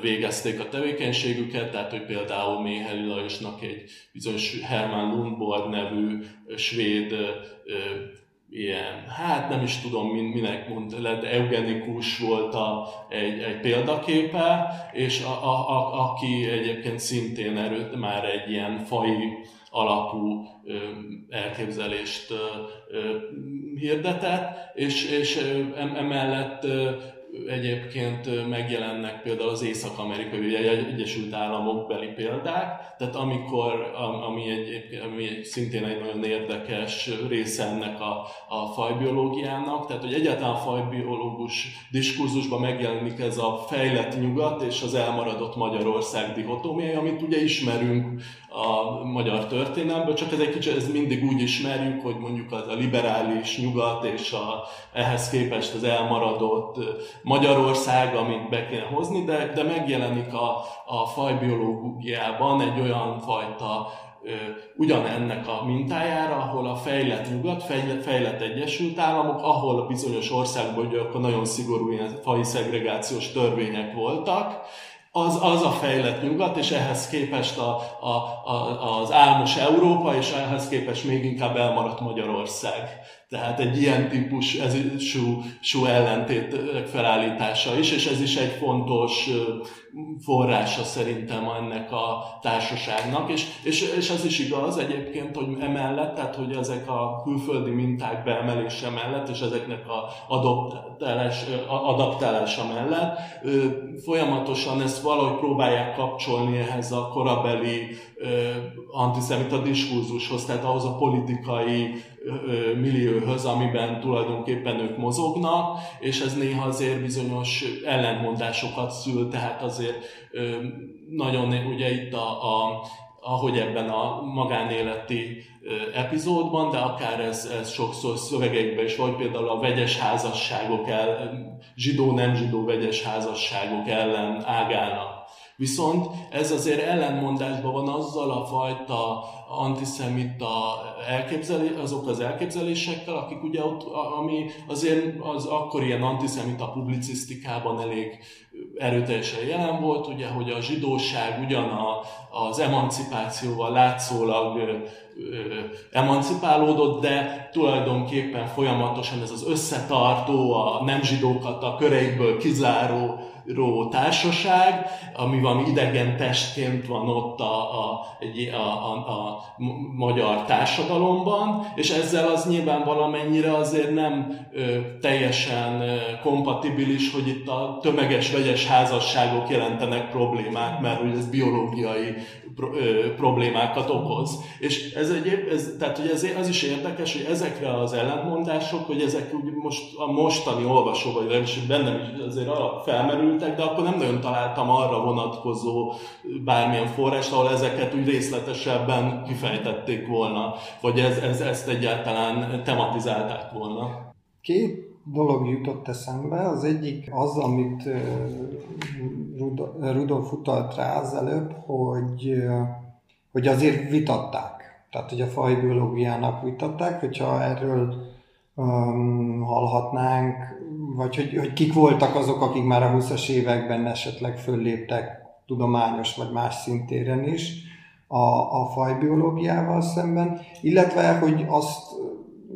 végezték a tevékenységüket, tehát hogy például Méheli Lajosnak egy bizonyos Hermann Lundborg nevű svéd ilyen, hát nem is tudom minek mond, de eugenikus volt a, egy, egy példaképe, és a, a, a, aki egyébként szintén erőt már egy ilyen fai alapú ö, elképzelést ö, ö, hirdetett, és, és emellett egyébként megjelennek például az Észak-Amerikai Egyesült Államok beli példák, tehát amikor, ami, egy, ami szintén egy nagyon érdekes része ennek a, a fajbiológiának, tehát hogy egyáltalán a fajbiológus diskurzusban megjelenik ez a fejlett nyugat és az elmaradott Magyarország dihotómiája, amit ugye ismerünk a magyar történelmből, csak ez egy kicsit, ez mindig úgy ismerjük, hogy mondjuk az a liberális nyugat és a, ehhez képest az elmaradott Magyarország, amit be kéne hozni, de, de megjelenik a, a fajbiológiában egy olyan fajta ugyanennek a mintájára, ahol a fejlett nyugat, fejlett, fejlett Egyesült Államok, ahol a bizonyos országban ugye akkor nagyon szigorú ilyen fai szegregációs törvények voltak, az, az a fejlett nyugat, és ehhez képest a, a, a, az álmos Európa, és ehhez képest még inkább elmaradt Magyarország. Tehát egy ilyen típusú ellentét felállítása is, és ez is egy fontos forrása szerintem ennek a társaságnak, és, és, és az is igaz egyébként, hogy emellett, tehát hogy ezek a külföldi minták beemelése mellett, és ezeknek a adaptálás, adaptálása mellett folyamatosan ezt valahogy próbálják kapcsolni ehhez a korabeli antiszemita diskurzushoz, tehát ahhoz a politikai millióhöz, amiben tulajdonképpen ők mozognak, és ez néha azért bizonyos ellentmondásokat szül, tehát azért nagyon ugye itt a, a ahogy ebben a magánéleti epizódban, de akár ez, ez sokszor szövegekben is, vagy például a vegyes házasságok el, zsidó-nem zsidó vegyes házasságok ellen ágálnak Viszont ez azért ellenmondásban van azzal a fajta antiszemita elképzelés, azok az elképzelésekkel, akik ugye ott, ami azért az akkor ilyen antiszemita publicisztikában elég erőteljesen jelen volt, ugye, hogy a zsidóság ugyan a, az emancipációval látszólag emancipálódott, de tulajdonképpen folyamatosan ez az összetartó, a nem zsidókat a köreikből kizáró ró társaság, ami valami idegen testként van ott a, a, a, a, a magyar társadalomban, és ezzel az nyilván valamennyire azért nem ö, teljesen ö, kompatibilis, hogy itt a tömeges vegyes házasságok jelentenek problémát, mert hogy ez biológiai pro, ö, problémákat okoz. És ez egy, ez, tehát hogy ez, az is érdekes, hogy ezekre az ellentmondások, hogy ezek úgy most a mostani olvasó, vagy nem is bennem is azért felmerültek, de akkor nem nagyon találtam arra vonatkozó bármilyen forrást, ahol ezeket úgy részletesebben kifejtették volna, vagy ez, ez, ezt egyáltalán tematizálták volna. Két dolog jutott eszembe. Az egyik az, amit Rudolf utalt rá az előbb, hogy, hogy azért vitatták. Tehát, hogy a fajbiológiának vitatták, hogyha erről um, hallhatnánk, vagy hogy, hogy kik voltak azok, akik már a 20-as években esetleg fölléptek tudományos vagy más szintéren is a, a fajbiológiával szemben, illetve, hogy azt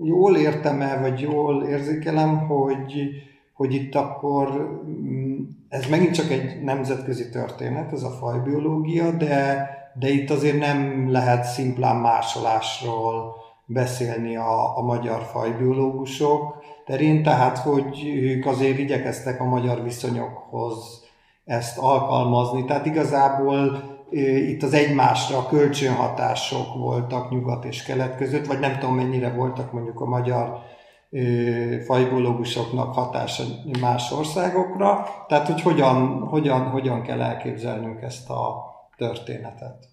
jól értem-e, vagy jól érzékelem, hogy, hogy itt akkor mm, ez megint csak egy nemzetközi történet, ez a fajbiológia, de, de itt azért nem lehet szimplán másolásról beszélni a, a magyar fajbiológusok terén, tehát hogy ők azért igyekeztek a magyar viszonyokhoz ezt alkalmazni. Tehát igazából itt az egymásra a kölcsönhatások voltak nyugat és kelet között, vagy nem tudom mennyire voltak mondjuk a magyar fajbiológusoknak hatása más országokra. Tehát, hogy hogyan, hogyan, hogyan kell elképzelnünk ezt a történetet.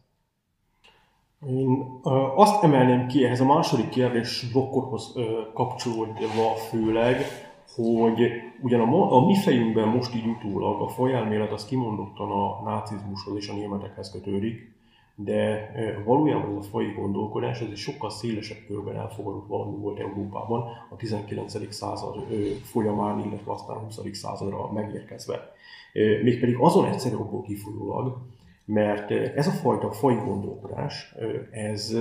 Én azt emelném ki ehhez a második kérdés blokkothoz kapcsolódva főleg, hogy ugyan a, a mi fejünkben most így utólag a fajelmélet az kimondottan a nácizmushoz és a németekhez kötődik, de valójában ez a fai gondolkodás ez egy sokkal szélesebb körben elfogadott valami volt Európában a 19. század folyamán, illetve aztán a 20. századra megérkezve. Mégpedig azon egyszerűbből kifolyólag, mert ez a fajta fai gondolkodás, ez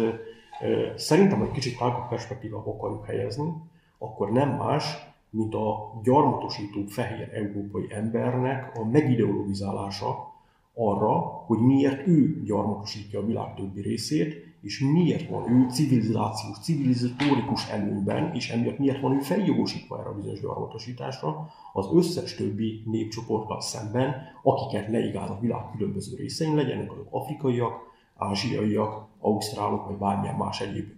szerintem egy kicsit tágabb perspektívába akarjuk helyezni, akkor nem más, mint a gyarmatosító fehér európai embernek a megideologizálása arra, hogy miért ő gyarmatosítja a világ többi részét, és miért van ő civilizációs, civilizatórikus előnyben, és emiatt miért van ő feljogosítva erre a bizonyos gyarmatosításra az összes többi népcsoporttal szemben, akiket leigáz a világ különböző részein, legyenek azok afrikaiak, ázsiaiak, ausztrálok, vagy bármilyen más egyéb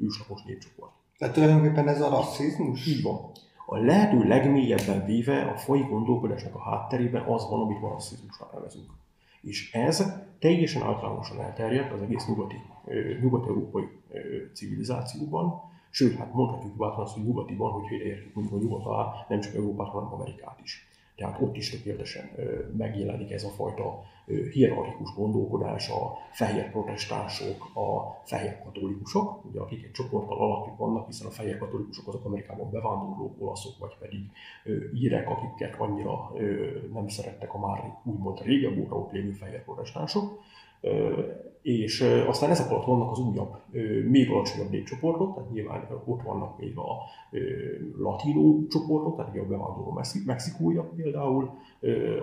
őslakos népcsoport. Tehát tulajdonképpen ez a rasszizmus? Így van. A lehető legmélyebben véve a fai gondolkodásnak a hátterében az van, amit rasszizmusnak nevezünk. És ez teljesen általánosan elterjedt az egész nyugati, nyugat-európai civilizációban, sőt, hát mondhatjuk bátran azt, hogy nyugatiban, hogyha ide értjük mondjuk a nyugat alá, nem csak Európát, hanem Amerikát is. Tehát ott is tökéletesen megjelenik ez a fajta hierarchikus gondolkodás, a fehér protestánsok, a fehér katolikusok, ugye, akik egy csoporttal alattjuk vannak, hiszen a fehér katolikusok azok Amerikában bevándorlók, olaszok, vagy pedig írek, akiket annyira nem szerettek a már úgymond régebb óta ott lévő fehér protestánsok és aztán ezek alatt vannak az újabb, még alacsonyabb népcsoportok, tehát nyilván ott vannak még a latinó csoportok, tehát a bevándorló mexikóiak például,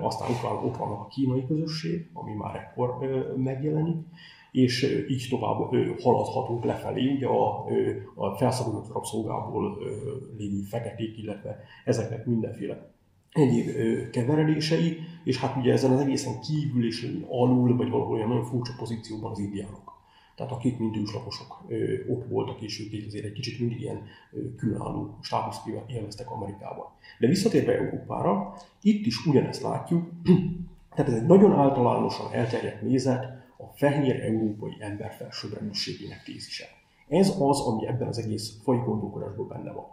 aztán ott, van, ott vannak a kínai közösség, ami már ekkor megjelenik, és így tovább haladhatunk lefelé, ugye a, a felszabadult rabszolgából lévő feketék, illetve ezeknek mindenféle egyéb keveredései, és hát ugye ezen az egészen kívül és alul, vagy valahol olyan nagyon furcsa pozícióban az indiánok. Tehát akik mint őslakosok ott voltak, és ők azért egy kicsit mindig ilyen különálló státuszt élveztek Amerikában. De visszatérve Európára, itt is ugyanezt látjuk, tehát ez egy nagyon általánosan elterjedt nézet, a fehér európai ember felsőbbrendűségének tézise. Ez az, ami ebben az egész fai gondolkodásban benne van.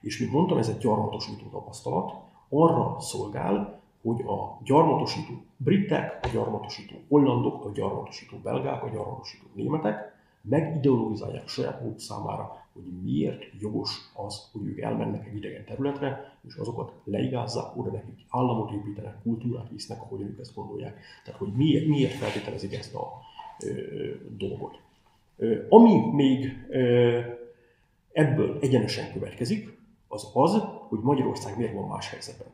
És mint mondtam, ez egy gyarmatosító tapasztalat, arra szolgál, hogy a gyarmatosító britek, a gyarmatosító hollandok, a gyarmatosító belgák, a gyarmatosító németek megideologizálják saját maguk számára, hogy miért jogos az, hogy ők elmennek egy idegen területre, és azokat leigázzák, oda nekik államot építenek, kultúrát visznek, ahogyan ők ezt gondolják. Tehát, hogy miért, miért feltételezik ezt a ö, dolgot. Ö, ami még ö, ebből egyenesen következik, az az, hogy Magyarország miért van más helyzetben.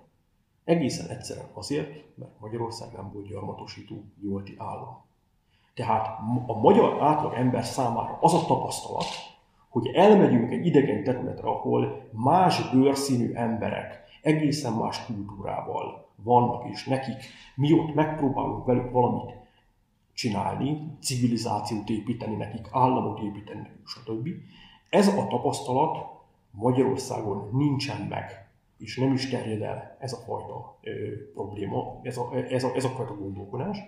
Egészen egyszerűen azért, mert Magyarország nem volt gyarmatosító nyolti állam. Tehát a magyar átlag ember számára az a tapasztalat, hogy elmegyünk egy idegen területre, ahol más bőrszínű emberek egészen más kultúrával vannak, és nekik mi ott megpróbálunk velük valamit csinálni, civilizációt építeni nekik, államot építeni nekik, stb. Ez a tapasztalat Magyarországon nincsen meg, és nem is terjed el ez a fajta ö, probléma, ez a, ez, a, ez a fajta gondolkodás.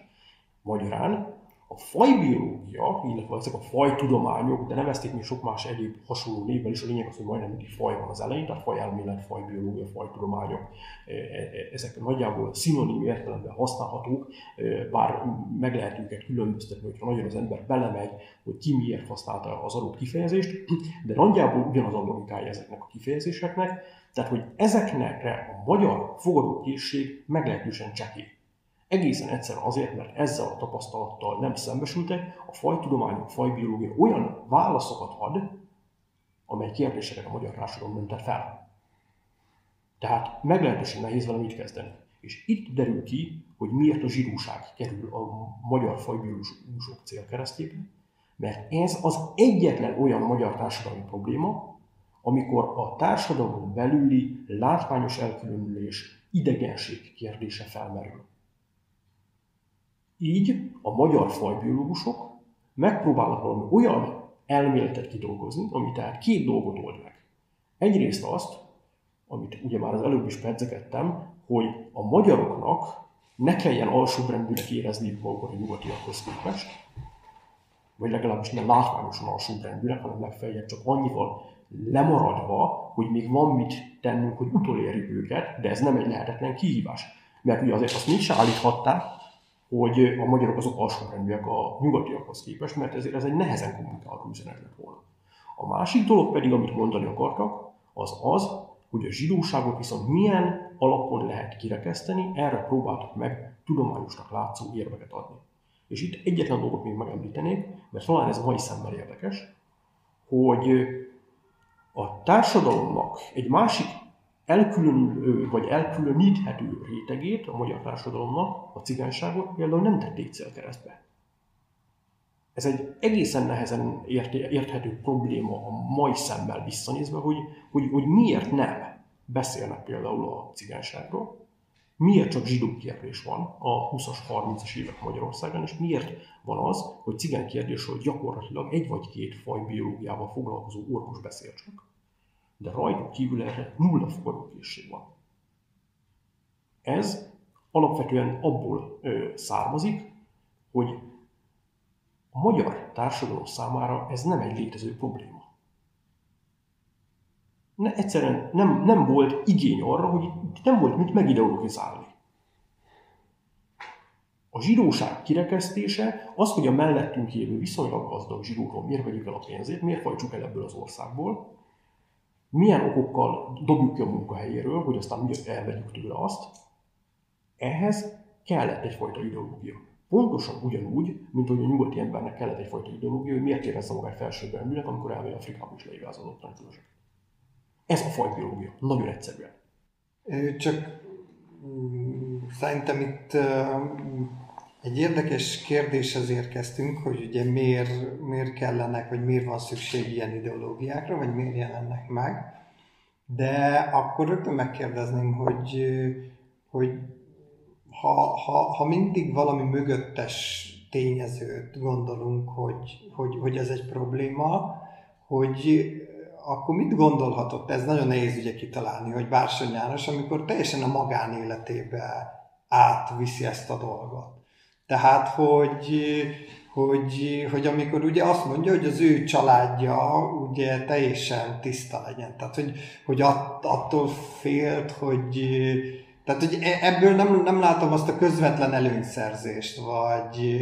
Magyarán a fajbiológia, illetve ezek a fajtudományok, de nevezték még sok más egyéb hasonló névvel is, a lényeg az, hogy majdnem mindig faj van az elején, tehát fajelmélet, fajbiológia, fajtudományok, e, e, ezek nagyjából szinonim értelemben használhatók, e, bár meg lehet őket különböztetni, hogyha nagyon az ember belemegy, hogy ki miért használta az adott kifejezést, de nagyjából ugyanaz a logikája ezeknek a kifejezéseknek, tehát hogy ezeknek a magyar fogadókészség meglehetősen csekély. Egészen egyszerűen azért, mert ezzel a tapasztalattal nem szembesültek, a fajtudományok, fajbiológia olyan válaszokat ad, amely kérdéseket a magyar társadalom nem fel. Tehát meglehetősen nehéz vele mit kezdeni. És itt derül ki, hogy miért a zsidóság kerül a magyar fajbiológusok célkeresztjébe, mert ez az egyetlen olyan magyar társadalmi probléma, amikor a társadalom belüli látványos elkülönülés, idegenség kérdése felmerül. Így a magyar fajbiológusok megpróbálnak valami olyan elméletet kidolgozni, ami tehát két dolgot old meg. Egyrészt azt, amit ugye már az előbb is pedzegettem, hogy a magyaroknak ne kelljen alsóbrendűnek érezni magukat a nyugatiakhoz képest, vagy legalábbis nem látványosan alsóbrendűnek, hanem legfeljebb csak annyival lemaradva, hogy még van mit tennünk, hogy utolérjük őket, de ez nem egy lehetetlen kihívás. Mert ugye azért azt mit se állíthatták, hogy a magyarok azok alsóbrendűek a nyugatiakhoz képest, mert ezért ez egy nehezen kommunikálható üzenet lett volna. A másik dolog pedig, amit mondani akartak, az az, hogy a zsidóságot viszont milyen alapon lehet kirekeszteni, erre próbáltak meg tudományosnak látszó érveket adni. És itt egyetlen dolgot még megemlítenék, mert talán ez a mai szemmel érdekes, hogy a társadalomnak egy másik elkülönülő vagy elkülöníthető rétegét a magyar társadalomnak, a cigányságot például nem tették célkeresztbe. Ez egy egészen nehezen érthető probléma a mai szemmel visszanézve, hogy, hogy, hogy miért nem beszélnek például a cigányságról, miért csak zsidó kérdés van a 20-as, 30-as évek Magyarországon, és miért van az, hogy cigány kérdésről gyakorlatilag egy vagy két faj biológiával foglalkozó orvos beszél csak de rajtuk kívül erre nulla fogadókészség van. Ez alapvetően abból ö, származik, hogy a magyar társadalom számára ez nem egy létező probléma. Ne, egyszerűen nem, nem volt igény arra, hogy nem volt mit megideologizálni. A zsidóság kirekesztése az, hogy a mellettünk élő viszonylag gazdag zsidókról miért vegyük el a pénzét, miért fajtsuk el ebből az országból, milyen okokkal dobjuk ki a munkahelyéről, hogy aztán ugye elvegyük tőle azt, ehhez kellett egyfajta ideológia. Pontosan ugyanúgy, mint hogy a nyugati embernek kellett egyfajta ideológia, hogy miért érezze magát felsőbbrendűnek, amikor elmegy Afrikába is különösen. Ez a fajbiológia. Nagyon egyszerűen. Csak mm, szerintem itt egy érdekes kérdéshez érkeztünk, hogy ugye miért, miért kellenek, vagy miért van szükség ilyen ideológiákra, vagy miért jelennek meg. De akkor rögtön megkérdezném, hogy, hogy ha, ha, ha mindig valami mögöttes tényezőt gondolunk, hogy, hogy, hogy ez egy probléma, hogy akkor mit gondolhatott? Ez nagyon nehéz ugye kitalálni, hogy Bársony János, amikor teljesen a magánéletébe átviszi ezt a dolgot. Tehát, hogy, hogy, hogy amikor ugye azt mondja, hogy az ő családja ugye teljesen tiszta legyen. Tehát, hogy, hogy attól félt, hogy tehát, hogy e, ebből nem, nem látom azt a közvetlen előnyszerzést, vagy,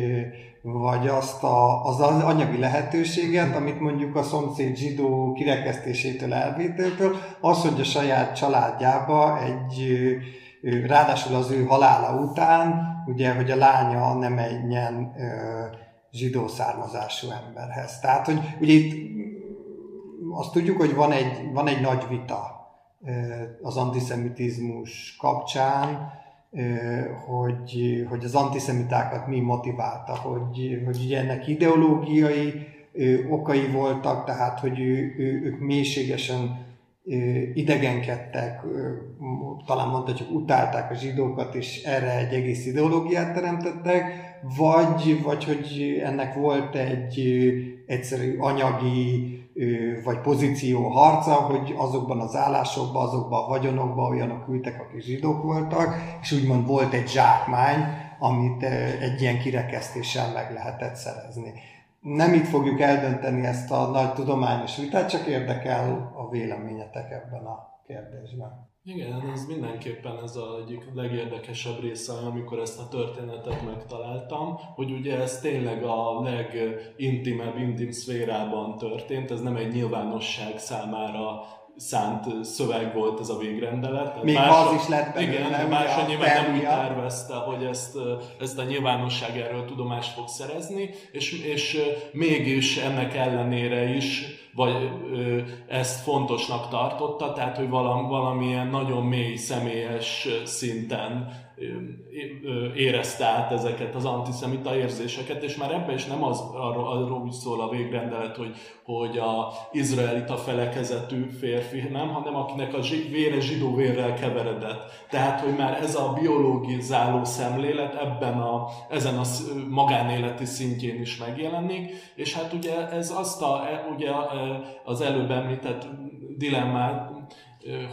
vagy azt a, az anyagi lehetőséget, amit mondjuk a szomszéd zsidó kirekesztésétől, elvételtől, az, hogy a saját családjába egy, ráadásul az ő halála után, ugye, hogy a lánya nem menjen zsidó származású emberhez. Tehát, hogy ugye itt azt tudjuk, hogy van egy, van egy nagy vita az antiszemitizmus kapcsán, hogy, hogy az antiszemitákat mi motiválta, hogy, hogy ugye ennek ideológiai okai voltak, tehát hogy ő, ő, ők mélységesen idegenkedtek, talán mondhatjuk utálták a zsidókat, és erre egy egész ideológiát teremtettek, vagy, vagy hogy ennek volt egy egyszerű anyagi vagy pozíció harca, hogy azokban az állásokban, azokban a vagyonokban olyanok ültek, akik zsidók voltak, és úgymond volt egy zsákmány, amit egy ilyen kirekesztéssel meg lehetett szerezni. Nem itt fogjuk eldönteni ezt a nagy tudományos vitát, csak érdekel a véleményetek ebben a kérdésben. Igen, ez mindenképpen ez a egyik legérdekesebb része, amikor ezt a történetet megtaláltam, hogy ugye ez tényleg a legintimebb, intim szférában történt, ez nem egy nyilvánosság számára szánt szöveg volt ez a végrendelet. Még más, az is lett belőle. Igen, más nyilván nem úgy tervezte, hogy ezt, ezt a nyilvánosság erről tudomást fog szerezni, és, és mégis ennek ellenére is vagy ö, ezt fontosnak tartotta, tehát hogy valam, valamilyen nagyon mély személyes szinten érezte át ezeket az antiszemita érzéseket, és már ebben is nem az, arról, arról is szól a végrendelet, hogy, hogy a izraelita felekezetű férfi, nem, hanem akinek a zsid, vére zsidó vérrel keveredett. Tehát, hogy már ez a biológizáló szemlélet ebben a, ezen a magánéleti szintjén is megjelenik, és hát ugye ez azt a, e, ugye az előbb említett dilemmát,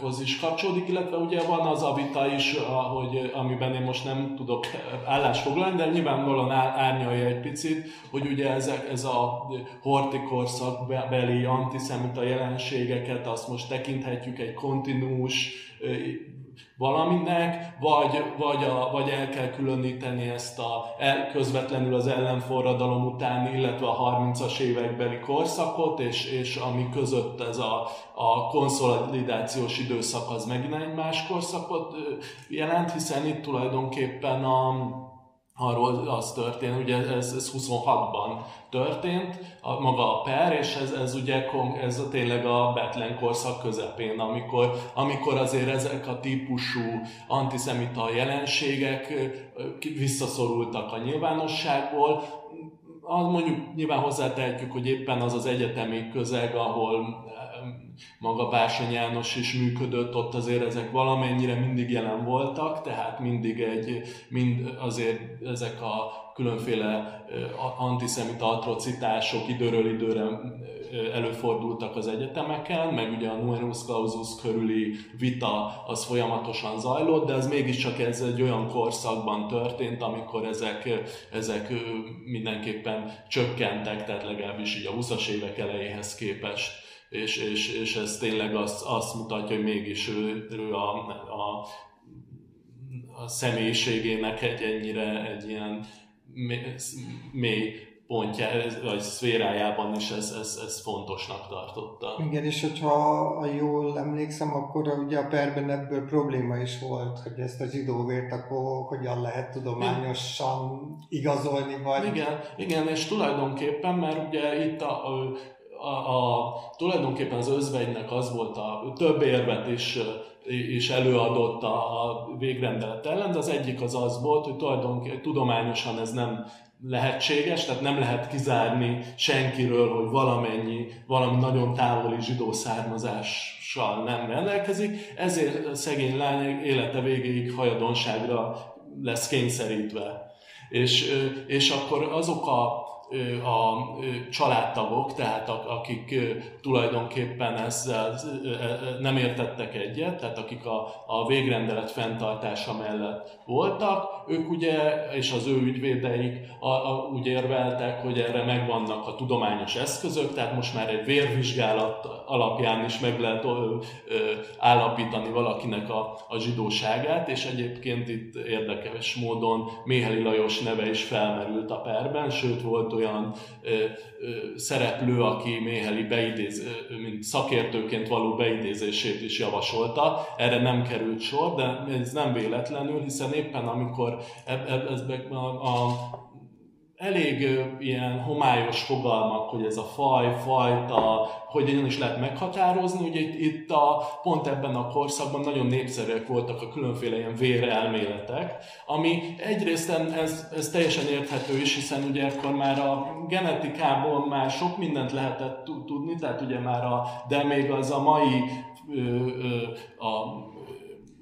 hoz is kapcsolódik, illetve ugye van az a vita is, hogy, amiben én most nem tudok állást foglalni, de nyilvánvalóan árnyalja egy picit, hogy ugye ez, ez a hortikorszak beli antiszemita jelenségeket, azt most tekinthetjük egy kontinús valaminek, vagy, vagy, a, vagy el kell különíteni ezt a el, közvetlenül az ellenforradalom után, illetve a 30-as évekbeli korszakot, és, és ami között ez a, a konszolidációs időszak az megint egy más korszakot jelent, hiszen itt tulajdonképpen a, arról az történt, ugye ez, ez 26-ban történt, a, maga a per, és ez, ez ugye ez a, tényleg a Betlen korszak közepén, amikor, amikor azért ezek a típusú antiszemita jelenségek visszaszorultak a nyilvánosságból, az mondjuk nyilván hozzátehetjük, hogy éppen az az egyetemi közeg, ahol maga Bársony János is működött, ott azért ezek valamennyire mindig jelen voltak, tehát mindig egy, mind azért ezek a különféle antiszemita atrocitások időről időre előfordultak az egyetemeken, meg ugye a numerus clausus körüli vita az folyamatosan zajlott, de ez mégiscsak ez egy olyan korszakban történt, amikor ezek, ezek mindenképpen csökkentek, tehát legalábbis így a 20-as évek elejéhez képest és, és, és ez tényleg azt, azt mutatja, hogy mégis ő, ő a, a a személyiségének egy ennyire egy ilyen mély pontja, vagy szférájában is ez, ez, ez fontosnak tartotta. Igen, és hogyha jól emlékszem, akkor ugye a perben ebből probléma is volt, hogy ezt a zsidóvért akkor hogyan lehet tudományosan igazolni, vagy... Igen, igen, és tulajdonképpen, mert ugye itt a, a, a, tulajdonképpen az özvegynek az volt a több érvet is, is előadott a, a végrendelet ellen, de az egyik az az volt, hogy tulajdonképpen tudományosan ez nem lehetséges, tehát nem lehet kizárni senkiről, hogy valamennyi, valami nagyon távoli zsidó származással nem rendelkezik, ezért a szegény lány élete végéig hajadonságra lesz kényszerítve. És, és akkor azok a a családtagok, tehát akik tulajdonképpen ezzel nem értettek egyet, tehát akik a, a végrendelet fenntartása mellett voltak, ők ugye, és az ő ügyvédeik a, a, úgy érveltek, hogy erre megvannak a tudományos eszközök, tehát most már egy vérvizsgálat alapján is meg lehet ö, ö, állapítani valakinek a, a zsidóságát, és egyébként itt érdekes módon Méheli Lajos neve is felmerült a perben, sőt volt olyan ö, ö, szereplő, aki Méheli beidéz, mint szakértőként való beidézését is javasolta. Erre nem került sor, de ez nem véletlenül, hiszen éppen amikor ez, a, a elég ilyen homályos fogalmak, hogy ez a faj, fajta, hogy hogyan is lehet meghatározni. Ugye itt, itt a, pont ebben a korszakban nagyon népszerűek voltak a különféle ilyen vérelméletek, ami egyrészt ez, ez teljesen érthető is, hiszen ugye akkor már a genetikából már sok mindent lehetett tudni, tehát ugye már a, de még az a mai a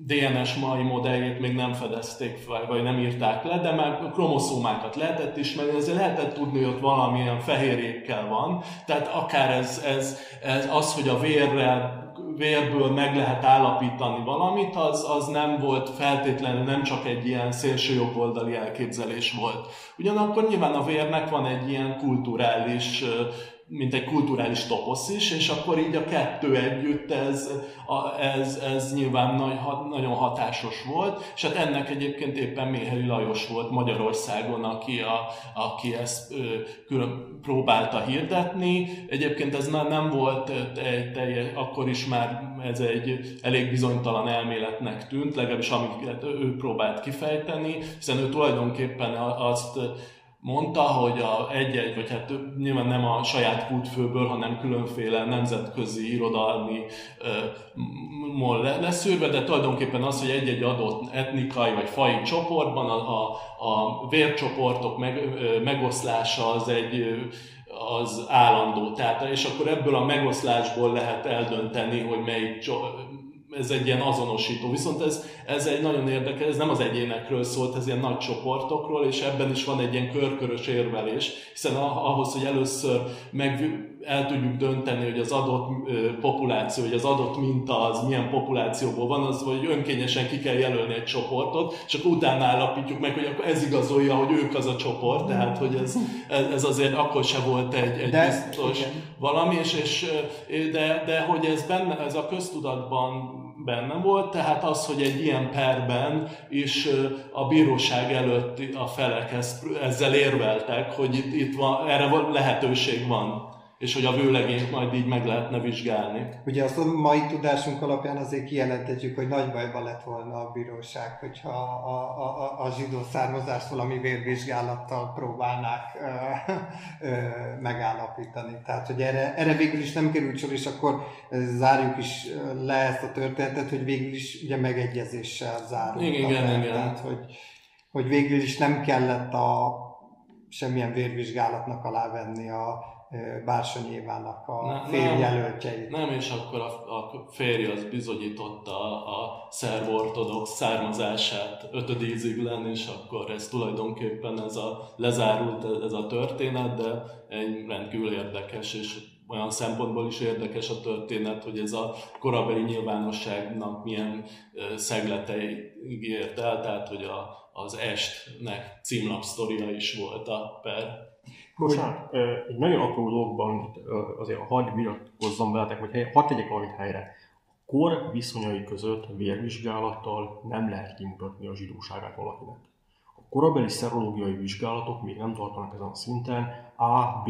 DNS mai modelljét még nem fedezték fel, vagy nem írták le, de már kromoszómákat lehetett ismerni, ezért lehetett tudni, hogy ott valamilyen fehérjékkel van. Tehát akár ez, ez, ez az, hogy a vérrel vérből meg lehet állapítani valamit, az, az nem volt feltétlenül, nem csak egy ilyen szélső jobboldali elképzelés volt. Ugyanakkor nyilván a vérnek van egy ilyen kulturális mint egy kulturális toposz is, és akkor így a kettő együtt ez, a, ez, ez nyilván nagy, nagyon hatásos volt, és hát ennek egyébként éppen Méheli Lajos volt Magyarországon, aki, a, aki ezt ö, külön próbálta hirdetni. Egyébként ez nem volt egy teljes, akkor is már ez egy elég bizonytalan elméletnek tűnt, legalábbis amiket ő próbált kifejteni, hiszen ő tulajdonképpen azt mondta, hogy a egy-egy, vagy hát nyilván nem a saját kútfőből, hanem különféle nemzetközi irodalmi mol leszűrve, de tulajdonképpen az, hogy egy-egy adott etnikai vagy fai csoportban a, a, a vércsoportok meg, megoszlása az egy az állandó. Tehát, és akkor ebből a megoszlásból lehet eldönteni, hogy melyik ez egy ilyen azonosító. Viszont ez, ez egy nagyon érdekes, ez nem az egyénekről szólt, ez ilyen nagy csoportokról, és ebben is van egy ilyen körkörös érvelés, hiszen ahhoz, hogy először meg el tudjuk dönteni, hogy az adott populáció, hogy az adott minta az milyen populációból van, az, hogy önkényesen ki kell jelölni egy csoportot, akkor utána állapítjuk meg, hogy akkor ez igazolja, hogy ők az a csoport, tehát hogy ez, ez azért akkor se volt egy, egy de, biztos igen. valami, és, és de, de hogy ez benne, ez a köztudatban benne volt, tehát az, hogy egy ilyen perben is a bíróság előtt a felek ezzel érveltek, hogy itt, itt van, erre lehetőség van és hogy a vőlegényt majd így meg lehetne vizsgálni. Ugye azt a mai tudásunk alapján azért kijelentetjük, hogy nagy bajba lett volna a bíróság, hogyha a, a, a, a zsidó származást valami vérvizsgálattal próbálnák ö, ö, megállapítani. Tehát, hogy erre, erre végül is nem került sor, és akkor zárjuk is le ezt a történetet, hogy végül is ugye megegyezéssel zárult. Igen, igen, igen. Tehát, hogy, hogy végül is nem kellett a semmilyen vérvizsgálatnak alávenni a, Bársony Évának a férjelöltjeit. Nem, és akkor a, a férj az bizonyította a, a szerv ortodox származását ötödízig és akkor ez tulajdonképpen ez a lezárult ez a történet, de egy rendkívül érdekes és olyan szempontból is érdekes a történet, hogy ez a korabeli nyilvánosságnak milyen szegletei ígért el, tehát hogy a, az estnek címlapsztoria is volt a per. Bocsánat, egy nagyon apró dologban azért hadd vitatkozzam veletek, vagy hadd tegyek valamit helyre. kor viszonyai között vérvizsgálattal nem lehet kimutatni a zsidóságát valakinek. Korabeli szerológiai vizsgálatok még nem tartanak ezen a szinten, a, B,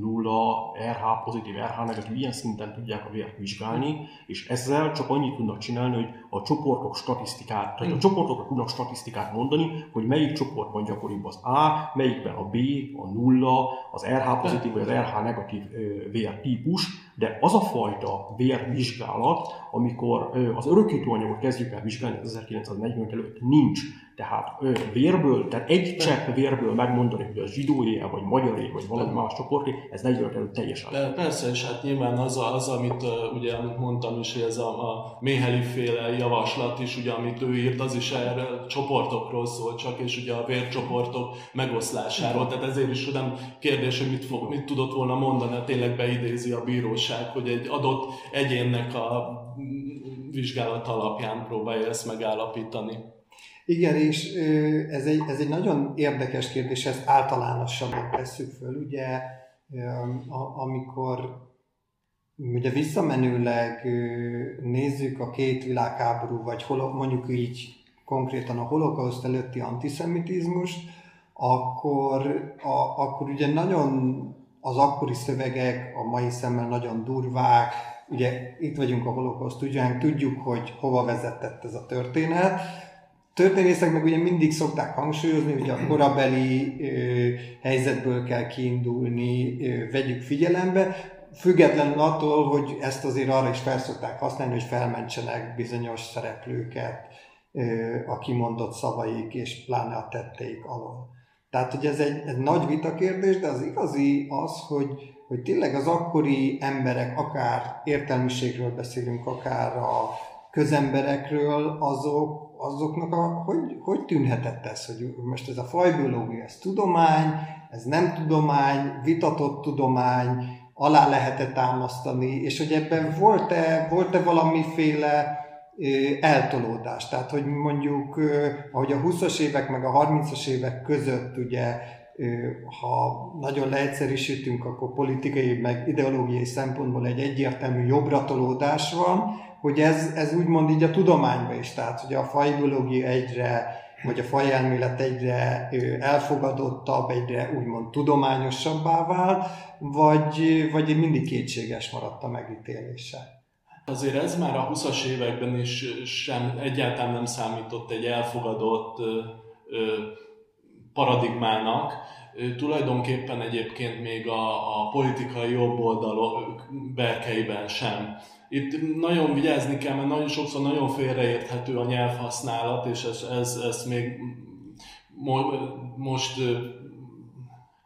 0, RH pozitív, RH negatív, ilyen szinten tudják a vért vizsgálni, és ezzel csak annyit tudnak csinálni, hogy a csoportok statisztikát, tehát a csoportokra tudnak statisztikát mondani, hogy melyik csoportban gyakoribb az A, melyikben a B, a 0, az RH pozitív vagy az RH negatív vértípus, de az a fajta vérvizsgálat, amikor az örökítőanyagot kezdjük el vizsgálni 1940 előtt nincs. Tehát vérből, tehát egy csepp vérből megmondani, hogy a zsidóé vagy magyaré, vagy valami más csoporté, ez 40 előtt teljesen. De persze, és hát nyilván az, az amit ugye mondtam is, ez a, a Méheli féle javaslat is, ugye amit ő írt, az is erre csoportokról szól csak, és ugye a vércsoportok megoszlásáról. Tehát ezért is nem kérdés, hogy mit, fog, mit tudott volna mondani, hát tényleg beidézi a bíróság, hogy egy adott egyénnek a vizsgálat alapján próbálja ezt megállapítani. Igen, és ez egy, ez egy nagyon érdekes kérdés, ezt általánosabban tesszük föl. Ugye, amikor ugye visszamenőleg nézzük a két világháború, vagy mondjuk így konkrétan a holokauszt előtti antiszemitizmus, akkor, a, akkor ugye nagyon az akkori szövegek a mai szemmel nagyon durvák, ugye itt vagyunk a holokauszt ügyben, tudjuk, hogy hova vezetett ez a történet, történészek meg ugye mindig szokták hangsúlyozni, hogy a korabeli ö, helyzetből kell kiindulni, ö, vegyük figyelembe, függetlenül attól, hogy ezt azért arra is felszokták használni, hogy felmentsenek bizonyos szereplőket ö, a kimondott szavaik és pláne a tetteik alól. Tehát, hogy ez egy, egy nagy vitakérdés, de az igazi az, hogy, hogy tényleg az akkori emberek, akár értelmiségről beszélünk, akár a közemberekről, azok azoknak a, hogy, hogy tűnhetett ez, hogy most ez a fajbiológia, ez tudomány, ez nem tudomány, vitatott tudomány, alá lehet-e támasztani, és hogy ebben volt-e, volt-e valamiféle eltolódás. Tehát, hogy mondjuk, ahogy a 20-as évek meg a 30-as évek között ugye ha nagyon leegyszerűsítünk, akkor politikai meg ideológiai szempontból egy egyértelmű jobbratolódás van, hogy ez, ez úgymond így a tudományban is, tehát hogy a fajbiológia egyre, vagy a fajelmélet egyre elfogadottabb, egyre úgymond tudományosabbá vált, vagy, vagy mindig kétséges maradt a megítélése. Azért ez már a 20-as években is sem, egyáltalán nem számított egy elfogadott ö, paradigmának. Tulajdonképpen egyébként még a, a politikai jobb oldalok berkeiben sem itt nagyon vigyázni kell, mert nagyon sokszor nagyon félreérthető a nyelvhasználat, és ez, ez, ez még most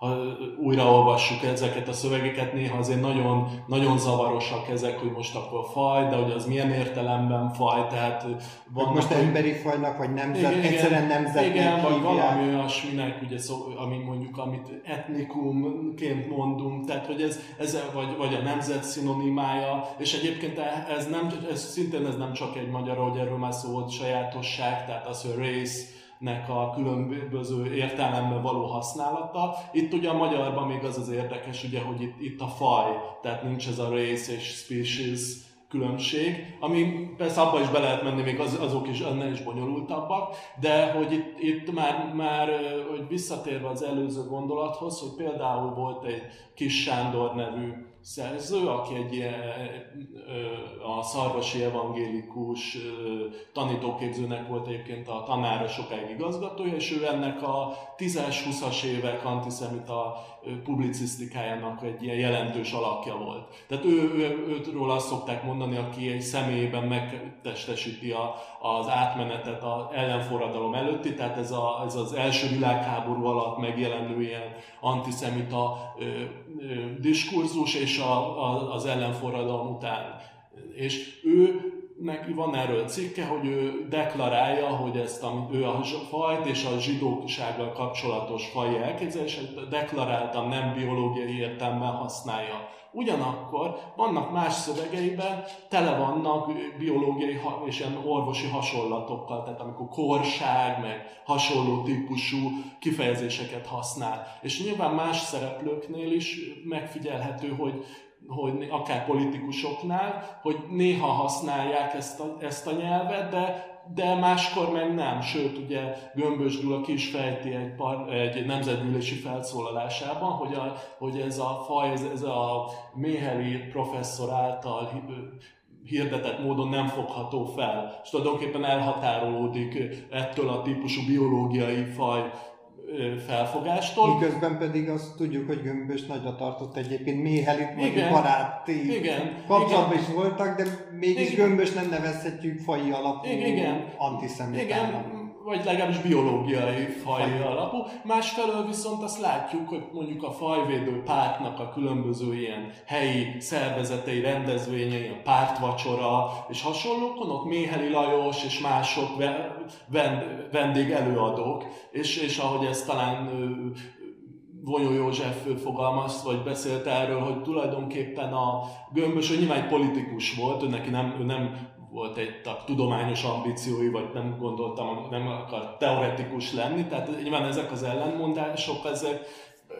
ha újraolvassuk ezeket a szövegeket, néha azért nagyon, nagyon zavarosak ezek, hogy most akkor faj, de hogy az milyen értelemben faj, tehát vannak... Most emberi fajnak, vagy nemzet, igen, egyszerűen nemzetnek Igen, vagy valami olyasminek, ugye szó, ami mondjuk, amit etnikumként mondunk, tehát hogy ez, ez vagy, vagy a nemzet szinonimája, és egyébként ez, nem, ez szintén ez nem csak egy magyar, hogy erről már szó volt, sajátosság, tehát az, hogy race, nek a különböző értelemben való használata. Itt ugye a magyarban még az az érdekes, ugye, hogy itt, itt a faj, tehát nincs ez a race és species különbség, ami persze abba is be lehet menni, még az, azok is ennél is bonyolultabbak, de hogy itt, itt már, már hogy visszatérve az előző gondolathoz, hogy például volt egy Kis Sándor nevű szerző, aki egy ilyen, a szarvasi evangélikus tanítóképzőnek volt egyébként a tanára sokáig igazgatója, és ő ennek a 10-20-as évek antiszemita publicisztikájának egy ilyen jelentős alakja volt. Tehát ő, ő, őtről azt szokták mondani, aki egy személyében megtestesíti a, az átmenetet az ellenforradalom előtti, tehát ez, a, ez az első világháború alatt megjelenő ilyen antiszemita ö, ö, diskurzus, és a, a, az ellenforradalom után. És ő neki van erről cikke, hogy ő deklarálja, hogy ezt a, ő a fajt és a zsidósággal kapcsolatos faj elképzelését deklaráltan nem biológiai értelemmel használja. Ugyanakkor vannak más szövegeiben, tele vannak biológiai és ilyen orvosi hasonlatokkal, tehát amikor korság, meg hasonló típusú kifejezéseket használ. És nyilván más szereplőknél is megfigyelhető, hogy hogy akár politikusoknál, hogy néha használják ezt a, ezt a nyelvet, de de máskor meg nem. Sőt, ugye Gömbös Gyula ki is fejti egy, par, egy nemzetgyűlési felszólalásában, hogy, a, hogy ez a faj, ez, ez a Méheli professzor által hirdetett módon nem fogható fel, és tulajdonképpen elhatárolódik ettől a típusú biológiai faj felfogástól. Miközben pedig azt tudjuk, hogy Gömbös nagyra tartott egyébként Méhelit, vagy baráti igen, kapcsolatban is voltak, de mégis igen. Gömbös nem nevezhetjük faji alapú igen, antiszemitának. Igen, vagy legalábbis biológiai faj alapú. Másfelől viszont azt látjuk, hogy mondjuk a fajvédő pártnak a különböző ilyen helyi szervezetei, rendezvényei, a pártvacsora és hasonlókon, ott Méheli Lajos és mások vendég előadók, és, és ahogy ez talán Vonyó József fogalmaz, vagy beszélt erről, hogy tulajdonképpen a Gömbös, ő nyilván egy politikus volt, ő neki nem, ő nem volt egy tudományos ambíciói, vagy nem gondoltam, nem akar teoretikus lenni, tehát nyilván ezek az ellenmondások, ezek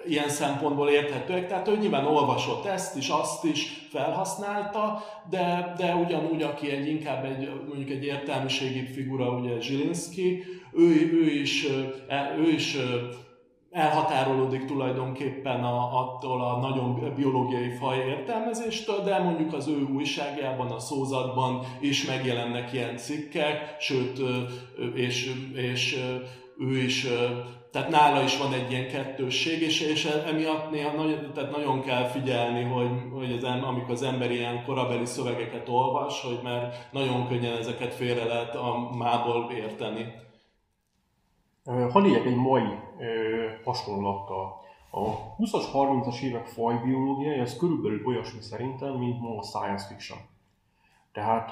ilyen szempontból érthetőek, tehát ő nyilván olvasott ezt is, azt is felhasználta, de, de ugyanúgy, aki egy inkább egy, mondjuk egy értelmiségi figura, ugye Zsilinszki, ő, ő is, e, ő is elhatárolódik tulajdonképpen a, attól a nagyon biológiai faj értelmezéstől, de mondjuk az ő újságjában, a szózatban is megjelennek ilyen cikkek, sőt, és, és ő is, tehát nála is van egy ilyen kettősség, és, és emiatt néha nagyon, tehát nagyon kell figyelni, hogy, hogy az, amikor az ember ilyen korabeli szövegeket olvas, hogy mert nagyon könnyen ezeket félre lehet a mából érteni. Hadd egy mai hasonlattal. A 20-as, 30-as évek fajbiológiai az körülbelül olyasmi szerintem, mint ma a science fiction. Tehát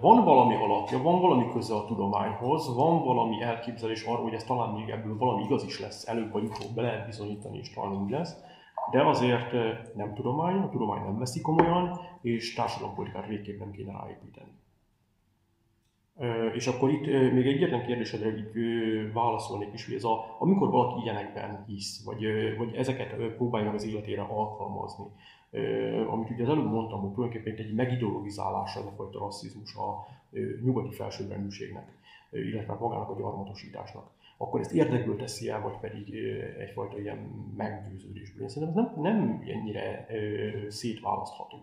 van valami alapja, van valami köze a tudományhoz, van valami elképzelés arról, hogy ez talán még ebből valami igaz is lesz, előbb vagy utóbb be lehet bizonyítani, és talán úgy lesz, de azért nem tudomány, a tudomány nem veszi komolyan, és társadalompolitikát végképp nem kéne ráépíteni. És akkor itt még egyetlen kérdésedre válaszolnék is, hogy ez a, amikor valaki ilyenekben hisz, vagy, vagy ezeket próbálja az életére alkalmazni, amit ugye az előbb mondtam, hogy tulajdonképpen egy megideologizálása ez a fajta rasszizmus a nyugati felsőbbrendűségnek, illetve magának a gyarmatosításnak, akkor ezt érdekből teszi el, vagy pedig egyfajta ilyen meggyőződésből. Én szerintem ez nem, nem ennyire szétválasztható.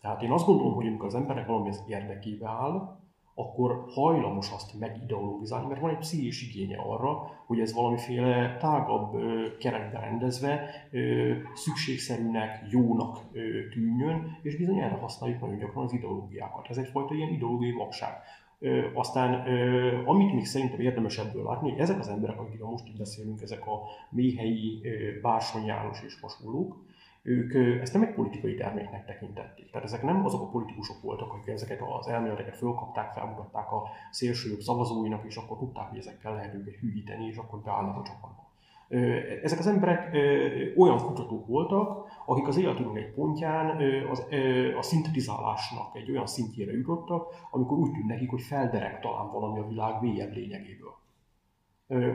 Tehát én azt gondolom, hogy amikor az embernek valami az érdekébe áll, akkor hajlamos azt megideologizálni, mert van egy pszichés igénye arra, hogy ez valamiféle tágabb keretbe rendezve szükségszerűnek, jónak tűnjön, és bizony erre használjuk nagyon gyakran az ideológiákat. Ez egyfajta ilyen ideológiai vakság. Aztán, amit még szerintem érdemes ebből látni, hogy ezek az emberek, akikről most itt beszélünk, ezek a méhelyi Bársony János és hasonlók, ők ezt nem egy politikai terméknek tekintették. Tehát ezek nem azok a politikusok voltak, akik ezeket az elméleteket fölkapták, felmutatták a szélsőjobb szavazóinak, és akkor tudták, hogy ezekkel lehet őket hűíteni, és akkor beállnak a csapatba. Ezek az emberek olyan kutatók voltak, akik az életünk egy pontján az, a szintetizálásnak egy olyan szintjére jutottak, amikor úgy tűnt nekik, hogy felderek talán valami a világ mélyebb lényegéből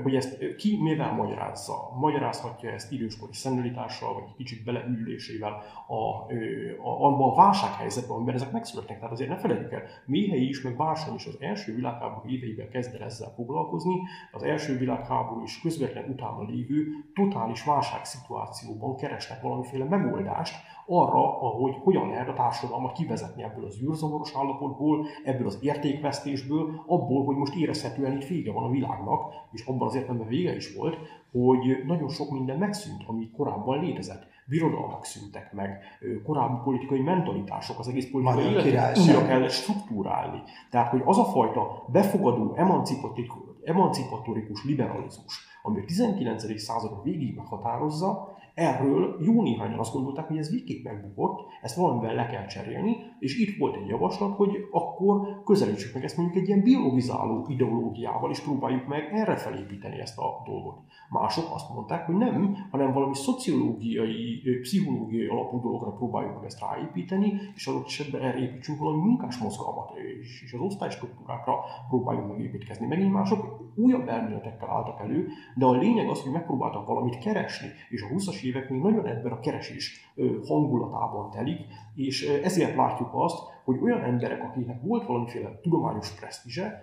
hogy ezt ki mivel magyarázza. Magyarázhatja ezt időskori szenilitással, vagy egy kicsit beleülésével a, a, abban a válsághelyzetben, amiben ezek megszületnek. Tehát azért ne felejtjük el, Méhely is, meg Bársony is az első világháború éveiben kezd el ezzel foglalkozni, az első világháború is közvetlen utána lévő totális válságszituációban keresnek valamiféle megoldást, arra, ahogy hogyan lehet a társadalmat kivezetni ebből az űrzavaros állapotból, ebből az értékvesztésből, abból, hogy most érezhetően itt vége van a világnak, és abban az értelemben vége is volt, hogy nagyon sok minden megszűnt, ami korábban létezett. Birodalmak szűntek meg, korábbi politikai mentalitások, az egész politikai életet újra kellett struktúrálni. Tehát, hogy az a fajta befogadó, emancipatorikus liberalizmus, ami a 19. századok végig meghatározza, Erről jó néhányan azt gondolták, hogy ez végképp megbukott, ezt valamivel le kell cserélni, és itt volt egy javaslat, hogy akkor közelítsük meg ezt mondjuk egy ilyen biologizáló ideológiával, és próbáljuk meg erre felépíteni ezt a dolgot. Mások azt mondták, hogy nem, hanem valami szociológiai, pszichológiai alapú dologra próbáljuk meg ezt ráépíteni, és adott esetben erre építsünk valami munkás mozgalmat, és, és az osztálystruktúrákra próbáljunk meg építkezni. Megint mások újabb elméletekkel álltak elő, de a lényeg az, hogy megpróbáltak valamit keresni, és a 20-as évek még nagyon ebben a keresés hangulatában telik, és ezért látjuk azt, hogy olyan emberek, akiknek volt valamiféle tudományos presztízse,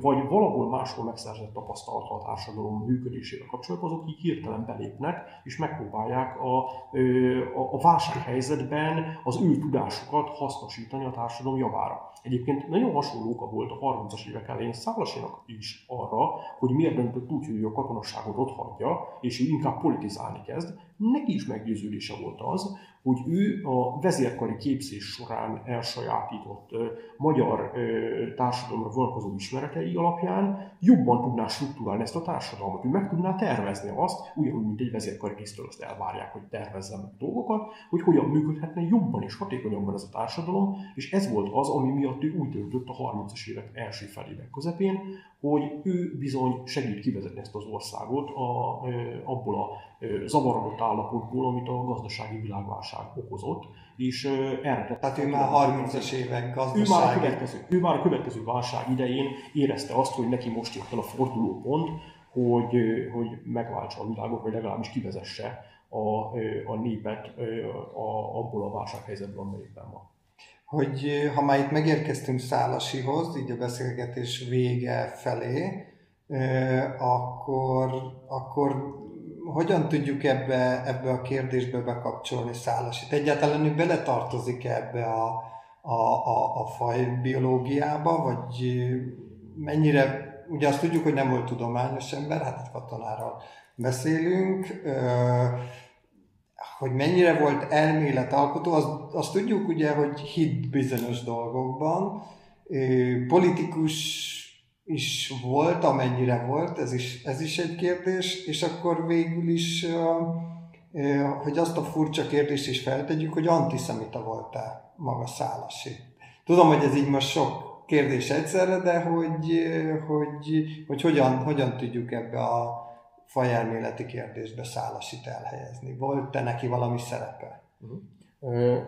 vagy valahol máshol megszerzett tapasztalata a társadalom működésével kapcsolatban, azok így hirtelen belépnek, és megpróbálják a, a, a válsághelyzetben az ő tudásukat hasznosítani a társadalom javára. Egyébként nagyon hasonló oka volt a 30-as évek elején Szálasinak is arra, hogy miért döntött úgy, hogy a katonaságot ott és ő inkább politizálni kezd. Neki is meggyőződése volt az, hogy ő a vezérkari képzés során elsajátított magyar társadalomra vonatkozó ismeretei alapján jobban tudná struktúrálni ezt a társadalmat, ő meg tudná tervezni azt, ugyanúgy, mint egy vezérkari tisztől azt elvárják, hogy tervezzen dolgokat, hogy hogyan működhetne jobban és hatékonyabban ez a társadalom, és ez volt az, ami miatt ő úgy döntött a 30-as évek első felében közepén, hogy ő bizony segít kivezetni ezt az országot a, abból a zavarodott állapotból, amit a gazdasági világválság okozott, és erre Tehát ő már 30-as évek gazdasági... Ő már, a következő, ő már a következő válság idején érezte azt, hogy neki most jött el a fordulópont, hogy, hogy megváltsa a világot, vagy legalábbis kivezesse a, a népet a, abból a válsághelyzetből, amelyikben van. Hogy ha már itt megérkeztünk Szálasihoz, így a beszélgetés vége felé, akkor, akkor hogyan tudjuk ebbe, ebbe a kérdésbe bekapcsolni Szálasit? Egyáltalán ő beletartozik ebbe a, a, a, a fajbiológiába, vagy mennyire, ugye azt tudjuk, hogy nem volt tudományos ember, hát katonáról beszélünk, hogy mennyire volt elméletalkotó, azt, azt tudjuk ugye, hogy hit bizonyos dolgokban. Politikus is volt, amennyire volt, ez is, ez is egy kérdés, és akkor végül is, hogy azt a furcsa kérdést is feltegyük, hogy antiszemita volt-e maga Szálasi. Tudom, hogy ez így most sok kérdés egyszerre, de hogy, hogy, hogy hogyan, hogyan tudjuk ebbe a fajelméleti kérdésbe Szálasit elhelyezni? Volt-e neki valami szerepe? Uh-huh.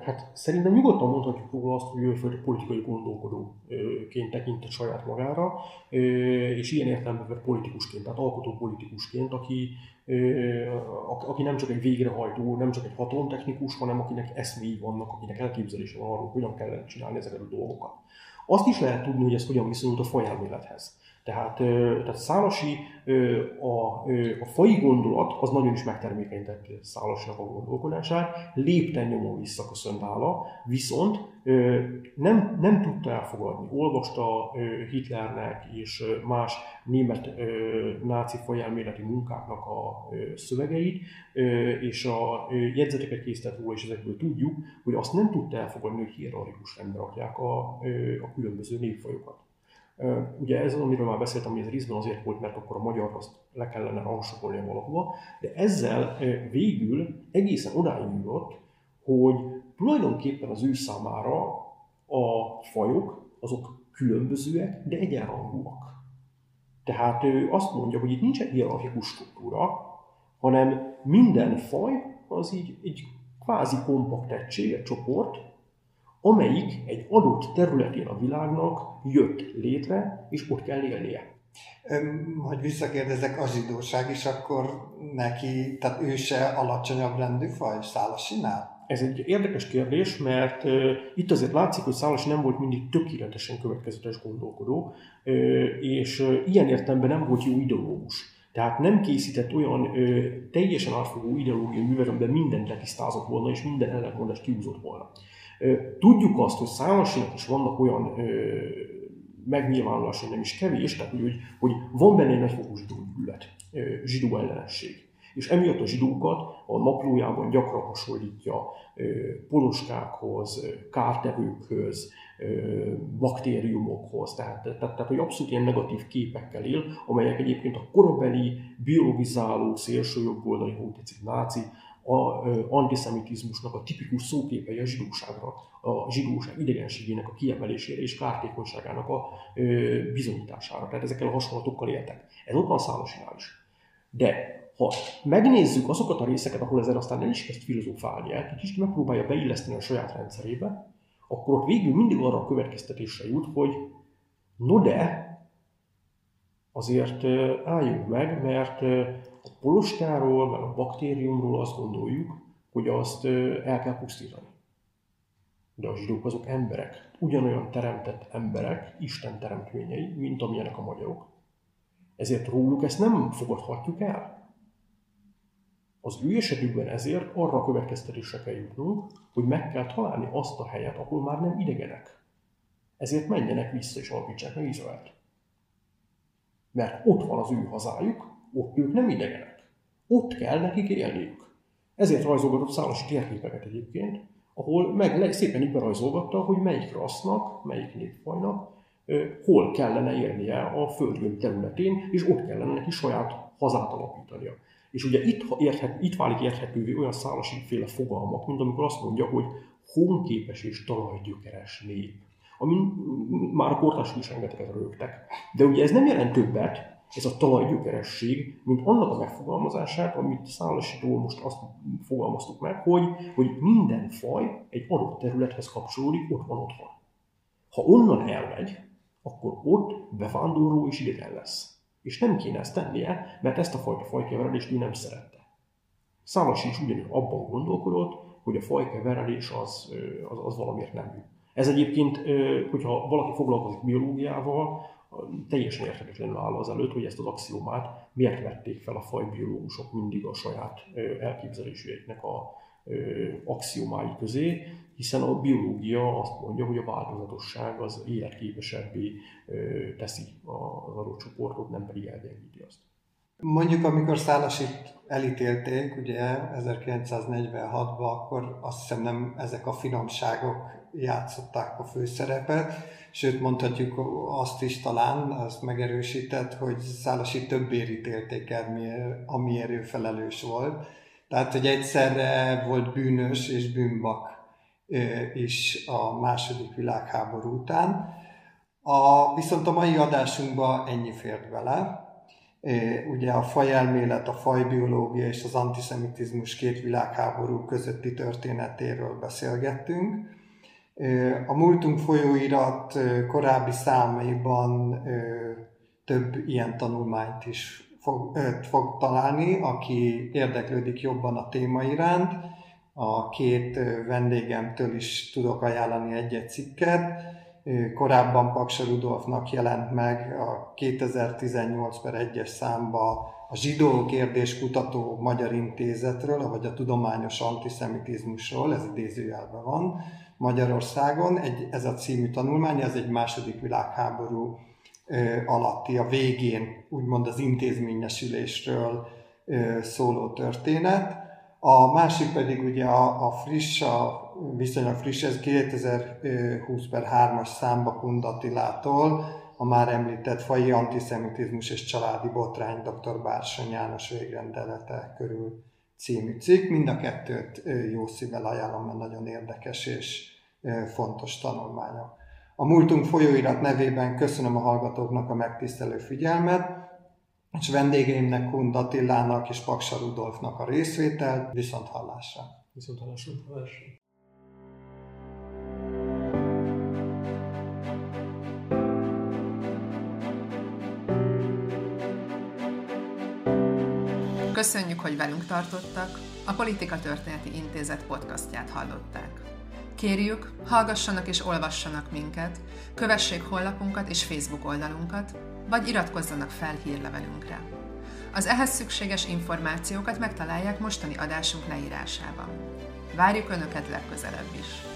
Hát szerintem nyugodtan mondhatjuk róla azt, hogy ő politikai gondolkodóként tekintett saját magára, és ilyen értelemben politikusként, tehát alkotó politikusként, aki, aki nem csak egy végrehajtó, nem csak egy hatalomtechnikus, hanem akinek eszméi vannak, akinek elképzelése van arról, hogyan kellene csinálni ezeket a dolgokat. Azt is lehet tudni, hogy ez hogyan viszonyult a fajelmélethez. Tehát, tehát Szálasi a, a fai gondolat az nagyon is megtermékenyítette Szálasinak a gondolkodását, lépten nyomon visszaköszönt álla, viszont nem, nem tudta elfogadni. Olvasta Hitlernek és más német náci fajelméleti munkáknak a szövegeit, és a jegyzeteket készített róla, és ezekből tudjuk, hogy azt nem tudta elfogadni, hogy hierarchikus rendbe rakják a, a különböző népfajokat. Ugye ez az, amiről már beszéltem, hogy ez részben azért volt, mert akkor a magyar azt le kellene rangsorolni valahova, de ezzel végül egészen odáig jutott, hogy tulajdonképpen az ő számára a fajok azok különbözőek, de egyenrangúak. Tehát ő azt mondja, hogy itt nincs egy hierarchikus struktúra, hanem minden faj az így egy kvázi kompakt egység, egy csoport, amelyik egy adott területén a világnak jött létre, és ott kell élnie. Hogy visszakérdezek, a zsidóság is akkor neki, tehát ő se alacsonyabb rendű faj Szálasinál? Ez egy érdekes kérdés, mert uh, itt azért látszik, hogy Szálasi nem volt mindig tökéletesen következetes gondolkodó, uh, és uh, ilyen értelemben nem volt jó ideológus. Tehát nem készített olyan uh, teljesen átfogó ideológiai művet, amiben mindent letisztázott volna, és minden ellentmondást kiúzott volna. Tudjuk azt, hogy Szálasinak is vannak olyan megnyilvánulásai nem is kevés, tehát hogy, hogy van benne egy nagyfokú zsidó gyűlölet, zsidó ellenesség. És emiatt a zsidókat a naplójában gyakran hasonlítja poloskákhoz, kártevőkhöz, baktériumokhoz, tehát, tehát, tehát hogy abszolút ilyen negatív képekkel él, amelyek egyébként a korabeli, biologizáló, szélsőjobboldali, hogy tetszik, náci a antiszemitizmusnak a tipikus szóképei a zsidóságra, a zsidóság idegenségének a kiemelésére és kártékonyságának a bizonyítására. Tehát ezekkel a hasonlatokkal éltek. Ez ott van Szálosinál is. De ha megnézzük azokat a részeket, ahol ezzel aztán nem is kezd filozófálni, egy kicsit megpróbálja beilleszteni a saját rendszerébe, akkor ott végül mindig arra a következtetésre jut, hogy no de, azért álljunk meg, mert a poloskáról, meg a baktériumról azt gondoljuk, hogy azt el kell pusztítani. De a zsidók azok emberek, ugyanolyan teremtett emberek, Isten teremtményei, mint amilyenek a magyarok. Ezért róluk ezt nem fogadhatjuk el. Az ő esetükben ezért arra a következtetésre kell jutnunk, hogy meg kell találni azt a helyet, ahol már nem idegenek. Ezért menjenek vissza és alapítsák meg Izraelt. Mert ott van az ő hazájuk, ott ők nem idegenek. Ott kell nekik élniük. Ezért rajzolgatott szálas térképeket egyébként, ahol meg szépen így berajzolgatta, hogy melyik rassznak, melyik népfajnak, hol kellene élnie a földgömb területén, és ott kellene neki saját hazát alapítania. És ugye itt, érthet, itt válik érthetővé olyan szálasi féle fogalmak, mint amikor azt mondja, hogy hónképes és talajgyökeres nép. Ami már a kortások is rengeteget rögtek. De ugye ez nem jelent többet, ez a talajgyökeresség, mint annak a megfogalmazását, amit Szállasitól most azt fogalmaztuk meg, hogy, hogy minden faj egy adott területhez kapcsolódik, ott van otthon. Ha onnan elmegy, akkor ott bevándorló és idegen lesz. És nem kéne ezt tennie, mert ezt a fajta fajkeverelést ő nem szerette. Szálasi is ugyanúgy abban gondolkodott, hogy a fajkeverelés az, az, az valamiért nem jó. Ez egyébként, hogyha valaki foglalkozik biológiával, teljesen érthetetlenül áll az előtt, hogy ezt az axiomát miért vették fel a fajbiológusok mindig a saját elképzeléseiknek a axiomái közé, hiszen a biológia azt mondja, hogy a változatosság az életképesebbé teszi az adott csoportot, nem pedig elgyengíti azt. Mondjuk, amikor Szálasit elítélték, ugye 1946-ban, akkor azt hiszem nem ezek a finomságok játszották a főszerepet, sőt mondhatjuk azt is talán, azt megerősített, hogy Szálasi többé ítélték el, amiért ő felelős volt. Tehát, hogy egyszerre volt bűnös és bűnbak is a második világháború után. A, viszont a mai adásunkban ennyi fért bele. Ugye a fajelmélet, a fajbiológia és az antiszemitizmus két világháború közötti történetéről beszélgettünk. A Múltunk folyóirat korábbi számaiban több ilyen tanulmányt is fog, fog találni, aki érdeklődik jobban a téma iránt. A két vendégemtől is tudok ajánlani egy-egy cikket. Korábban Paksa Rudolfnak jelent meg a 2018 per 1-es számba a zsidó kérdéskutató Magyar Intézetről, vagy a tudományos antiszemitizmusról, ez idézőjelben van, Magyarországon. Egy, ez a című tanulmány, ez egy második világháború alatti, a végén úgymond az intézményesülésről szóló történet. A másik pedig ugye a, a friss, a viszonylag friss, ez 2020 per 3-as számba Kundatilától, a már említett fai antiszemitizmus és családi botrány dr. Bársony János végrendelete körül című cikk. Mind a kettőt jó szívvel ajánlom, mert nagyon érdekes és fontos tanulmányok. A Múltunk folyóirat nevében köszönöm a hallgatóknak a megtisztelő figyelmet, és vendégeimnek Kund Attilának és Paksa Rudolfnak a részvételt. Viszont hallásra! Viszont hallásra! Köszönjük, hogy velünk tartottak. A Politika Történeti Intézet podcastját hallották. Kérjük, hallgassanak és olvassanak minket, kövessék honlapunkat és Facebook oldalunkat, vagy iratkozzanak fel hírlevelünkre. Az ehhez szükséges információkat megtalálják mostani adásunk leírásában. Várjuk Önöket legközelebb is!